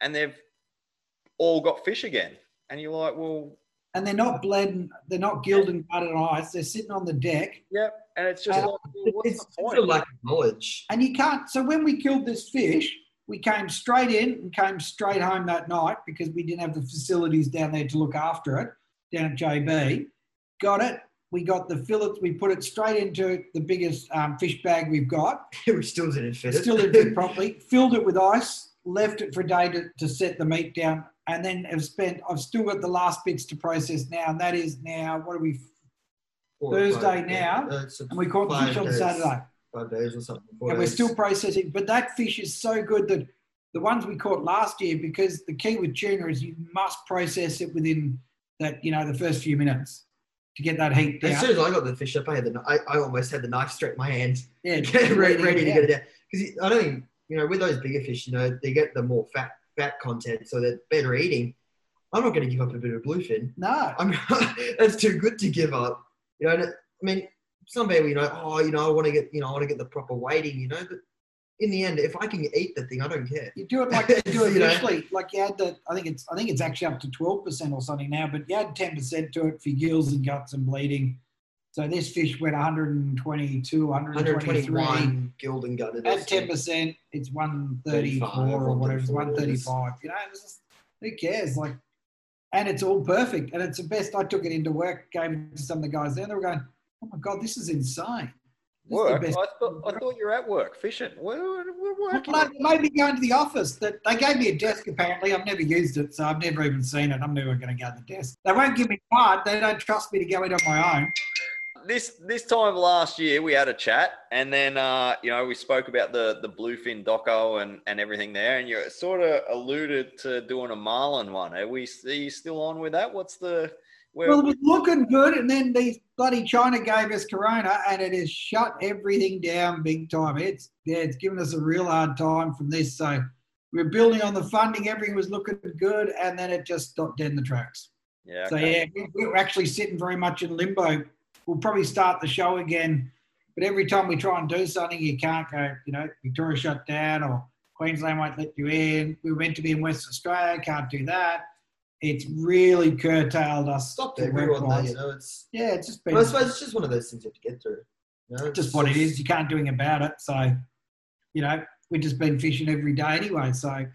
and they've all got fish again. And you're like, well, And they're not bled. And, they're not gilled and gutted on ice. They're sitting on the deck. yep. And it's just Uh, like, well, what's it's- It's a point? lack of knowledge. And you can't. So when we killed this fish, we came straight in and came straight home that night because we didn't have the facilities down there to look after it down at JB. Got it. We got the fillets. We put it straight into the biggest um, fish bag we've got. (laughs) we still didn't fit it. Still didn't fit properly. Filled it with ice. Left it for a day to, to set the meat down, and then have spent. I've still got the last bits to process now, and that is now what are we? Four Thursday five- now, uh, it's And we caught the fish on days- Saturday. Five days or something. four and we're still processing. But that fish is so good that the ones we caught last year, because the key with tuna is you must process it within that, you know, the first few minutes to get that heat As soon as I got the fish up, I had the I, I almost had the knife straight in my hand, yeah, (laughs) ready, ready to yeah. get it down. Because I don't think you know with those bigger fish, you know they get the more fat fat content, so they're better eating. I'm not going to give up a bit of bluefin. No, I'm (laughs) that's too good to give up. You know, I mean, some people, you know, oh, you know, I want to get, you know, I want to get the proper weighting, you know, but in the end, if I can eat the thing, I don't care. you do it like they do it (laughs) You know? initially. Like you had the, I think it's, I think it's actually up to twelve percent or something now, but you had ten percent to it for gills and guts and bleeding. So this fish went 122, 123. 121 gilled and gutted. At ten percent, it's 134 or whatever. It's one 134 thirty is- five. You know, it's just, who cares? Like, and it's all perfect, and it's the best. I took it into work, gave it to some of the guys there. They were going, "Oh my god, this is insane." This is Work? I thought, I thought you were at work fishing. We're, we're Well, working. no, they made me into the office. That they gave me a desk. Apparently, I've never used it, so I've never even seen it. I'm never going to go to the desk. They won't give me a card. They don't trust me to go in on my own. This this time last year we had a chat and then uh, you know we spoke about the the bluefin doco and and everything there and you sort of alluded to doing a marlin one are we are you still on with that what's the where, Well, it was looking good, and then these bloody China gave us Corona, and it has shut everything down big time. It's yeah, it's given us a real hard time from this. So we're building on the funding. Everything was looking good, and then it just stopped dead in the tracks. yeah So okay. yeah, we- we're actually sitting very much in limbo. We'll probably start the show again, but every time we try and do something, you can't go. You know, Victoria shut down, or Queensland won't let you in. We were meant to be in West Australia, can't do that. It's really curtailed us. Stopped to everyone, you know. It's, Yeah, it's just been but I suppose it's just one of those things you have to get through. You know? just what it is. You can't do anything about it. So, you know, we've just been fishing every day anyway. So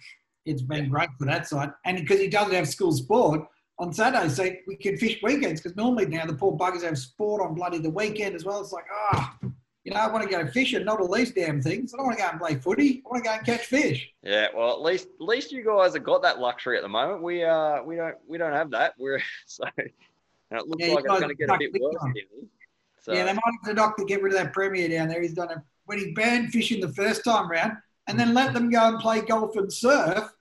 it's been great for that side. And because he doesn't have school sport, on Saturday so we can fish weekends because normally now the poor buggers have sport on bloody the weekend as well. It's like, ah, you know, I want to go fishing, not all these damn things. I don't want to go and play footy. I want to go and catch fish. Yeah, well, at least at least you guys have got that luxury at the moment. We uh we don't we don't have that. We're (laughs) so and it looks Yeah, like it's going to get a bit worse. So Yeah, they might have the doctor get rid of that premier down there. He's done it when he banned fishing the first time round, and then let them go and play golf and surf,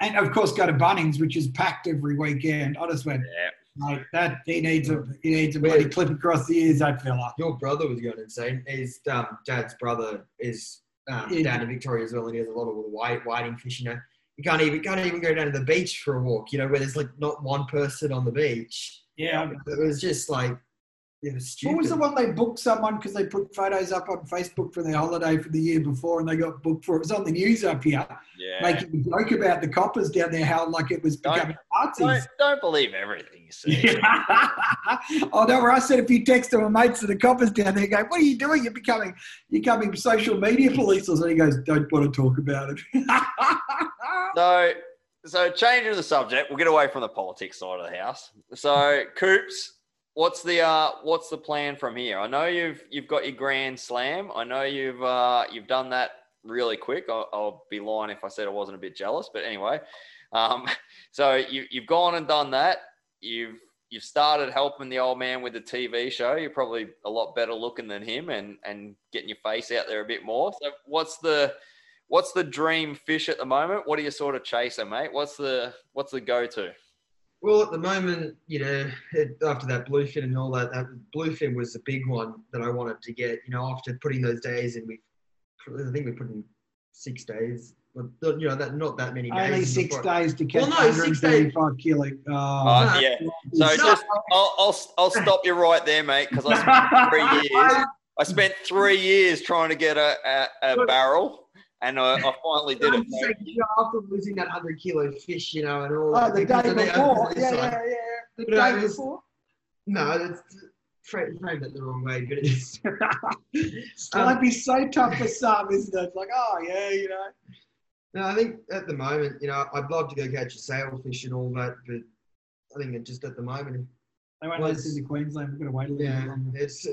and of course go to Bunnings, which is packed every weekend. I just went, yeah, like that. He needs a he needs a bloody clip across the ears. That fella. Your brother was going insane. His um, dad's brother is um, Yeah. down in Victoria as well, and he has a lot of white whiting fish. You know, you can't even can't even go down to the beach for a walk. You know, where there's like not one person on the beach. Yeah. It was just like it was stupid. What was the one they booked someone because they put photos up on Facebook for their holiday for the year before and they got booked for it? It was on the news up here, yeah. making a joke about the coppers down there, how like it was Don't- becoming don't, don't believe everything you see. (laughs) oh no! Where I said a few texts to my mates to the coppers down there, going, "What are you doing? You're becoming, you're becoming social media police." And he goes, "Don't want to talk about it." (laughs) So, so changing the subject, we'll get away from the politics side of the house. So, Coops, what's the uh, what's the plan from here? I know you've you've got your grand slam. I know you've uh, you've done that really quick. I'll, I'll be lying if I said I wasn't a bit jealous, but anyway. Um, (laughs) so you you've gone and done that. You've you've started helping the old man with the TV show. You're probably a lot better looking than him, and and getting your face out there a bit more. So, what's the What's the dream fish at the moment? What are you sort of chasing, mate? What's the what's the go to? Well, at the moment, you know, it, after that bluefin and all that, that bluefin was the big one that I wanted to get. You know, after putting those days in, we, I think we put in six days. But you know, that not that many days. Only six before- days to catch Well, no, six days. 135 kilo. Oh, Uh, no. yeah. So no. just I'll, I'll I'll stop you right there, mate, because I spent three (laughs) years. I spent three years trying to get a, a, a barrel, and I, I finally did it. just you know, after losing that hundred kilo fish, you know, and all. Oh, the because day before. this Yeah, yeah, yeah. The But uh, day was- before. No, that's framed framed it the wrong way, but it's. (laughs) (laughs) It Um, might be so tough for some, isn't it? It's like, oh yeah, you know. No, I think at the moment, you know, I'd love to go catch a sailfish and all that, but I think it just at the moment, They won't Well, let us into Queensland. We've got to wait a little yeah, bit longer. it's uh,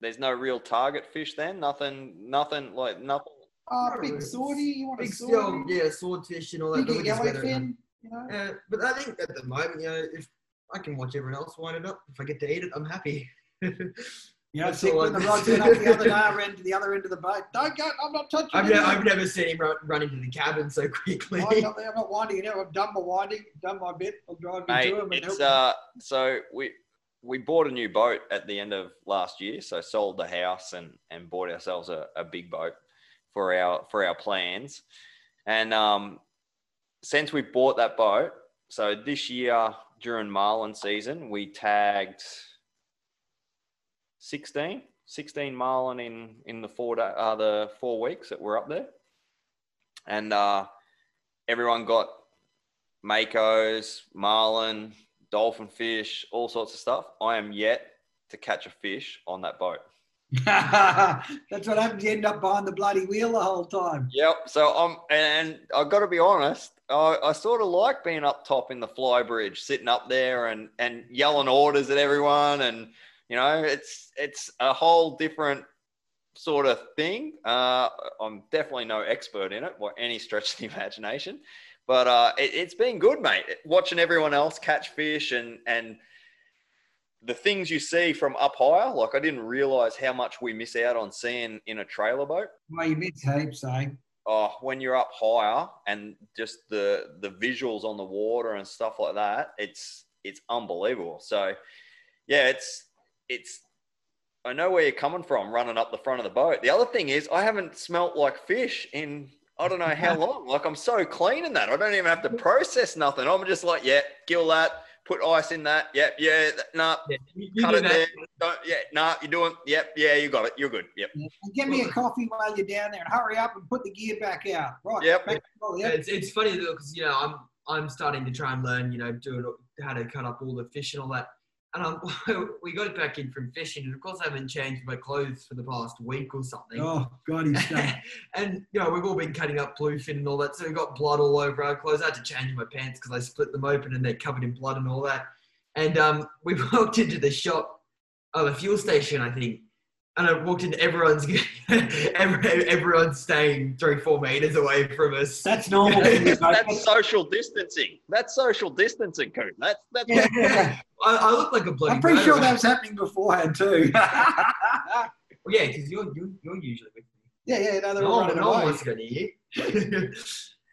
There's no real target fish then. Nothing. Nothing like nothing. No, big swordy. You want a big, oh, swordie? yeah, swordfish and all that. Big but we just yellowfin. gotta- You know. Yeah, but I think at the moment, you know, if I can watch everyone else wind it up, if I get to eat it, I'm happy. (laughs) Yeah, That's sick I when the do. rods went up the other day, I ran to the other end of the boat. Don't go, I'm not touching I've, it. never, I've never seen him run, run into the cabin so quickly. I'm not, I'm not winding it out. I've done my winding, done my bit. I'll drive you Mate, to him and it's help him. uh. So we we bought a new boat at the end of last year. So sold the house and and bought ourselves a, a big boat for our for our plans. And um, since we bought that boat, so this year during marlin season, we tagged 16, 16 marlin in in the four day, uh, the four weeks that we're up there, and uh, everyone got makos, marlin, dolphin fish, all sorts of stuff. I am yet to catch a fish on that boat. (laughs) That's what happens. You end up behind the bloody wheel the whole time. Yep. So I'm, and I've got to be honest. I, I sort of like being up top in the fly bridge, sitting up there and and yelling orders at everyone, and you know, it's it's a whole different sort of thing. Uh, I'm definitely no expert in it by any stretch of the (laughs) imagination, but uh, it, it's been good, mate. Watching everyone else catch fish and and the things you see from up higher, like I didn't realize how much we miss out on seeing in a trailer boat Well, you miss heaps, eh? oh, when you're up higher and just the the visuals on the water and stuff like that, it's it's unbelievable. So yeah, it's it's I know where you're coming from running up the front of the boat. The other thing is I haven't smelt like fish in I don't know how (laughs) long. Like I'm so clean in that. I don't even have to process nothing. I'm just like, yeah, gill that, put ice in that. Yep, yeah, no, nah, Yeah, you, you cut do it that. there. Don't, yeah, nah, you're doing. Yep, yeah, you got it. You're good. Yep. Yeah. And get me a coffee while you're down there and hurry up and put the gear back out. Right. Yep. Back to Yeah, yep. it's, it's funny though because you know I'm I'm starting to try and learn you know doing how to cut up all the fish and all that. And um, (laughs) we got back in from fishing, and of course, I haven't changed my clothes for the past week or something. Oh God, he's stunk. (laughs) and you know, we've all been cutting up bluefin and all that, so we got blood all over our clothes. I had to change my pants because I split them open and they're covered in blood and all that. And um, (laughs) we walked into the shop, oh, the fuel station, I think. And I walked in, everyone's (laughs) every- everyone's staying three, four meters away from us. That's normal. (laughs) That's (laughs) social distancing. That's social distancing, Coop. That's that's yeah, yeah. I, I look like a bloody. I'm pretty sure that was happening beforehand too. Well, yeah, because you're, you're you're usually with me. yeah, yeah. No, they're No all one, running no one away. wants to go near you.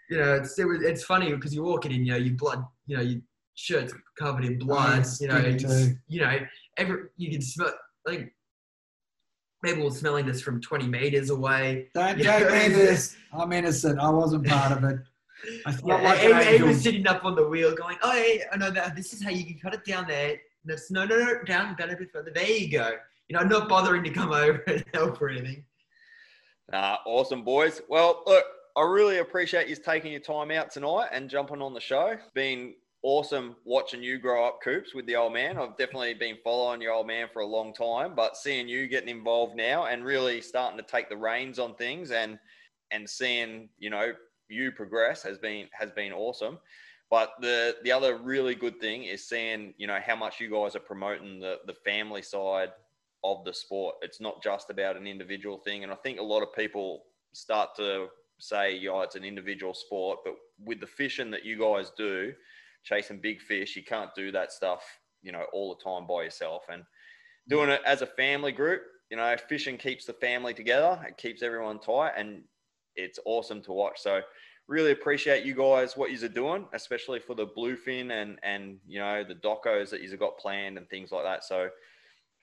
you know, it's it was, it's funny because you're walking in, you know, your blood, you know, your shirt's covered in blood. Oh, yes, you know, me it's- you know, every you can smell. Like people were smelling this from 20 meters away. Don't Yeah. take me this. I'm innocent. I wasn't part of it. I felt (laughs) Yeah, like and, an he was sitting up on the wheel, going, "Oh, hey, I know that. This is how you can cut it down there. That's no, no, no, down, down a bit further. There you go. You know, not bothering to come (laughs) over and help or anything. Nah, awesome, boys. Well, look, I really appreciate you taking your time out tonight and jumping on the show. Been awesome watching you grow up, Coops, with the old man. I've definitely been following your old man for a long time, but seeing you getting involved now and really starting to take the reins on things and and seeing you know you progress has been has been awesome. But the the other really good thing is seeing you know how much you guys are promoting the the family side of the sport. It's not just about an individual thing. And I think a lot of people start to say, yeah, it's an individual sport. But with the fishing that you guys do, chasing big fish, you can't do that stuff, you know, all the time by yourself. And doing it as a family group, you know, fishing keeps the family together. It keeps everyone tight and it's awesome to watch. So really appreciate you guys what you're doing, especially for the bluefin and and you know the docos that you've got planned and things like that. So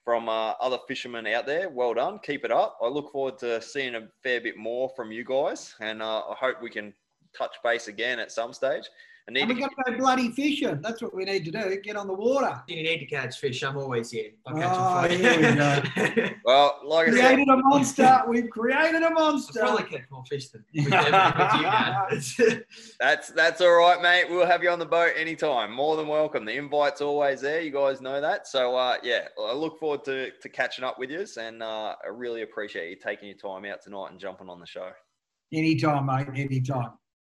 from uh, other fishermen out there, well done. Keep it up. I look forward to seeing a fair bit more from you guys, and uh, I hope we can touch base again at some stage. I need And to we've got to go bloody fishing. That's what we need to do. Get on the water. You need to catch fish. I'm always here. I'll catch Oh, them for you. here we (laughs) well, like I said, Created a monster. We've created a I'll monster. probably catch more fish than with, them, you, (laughs) That's that's all right, mate. We'll have you on the boat anytime. More than welcome. The invite's always there. You guys know that. So uh, yeah, I look forward to, to catching up with you, and uh, I really appreciate you taking your time out tonight and jumping on the show. Anytime, mate. Anytime.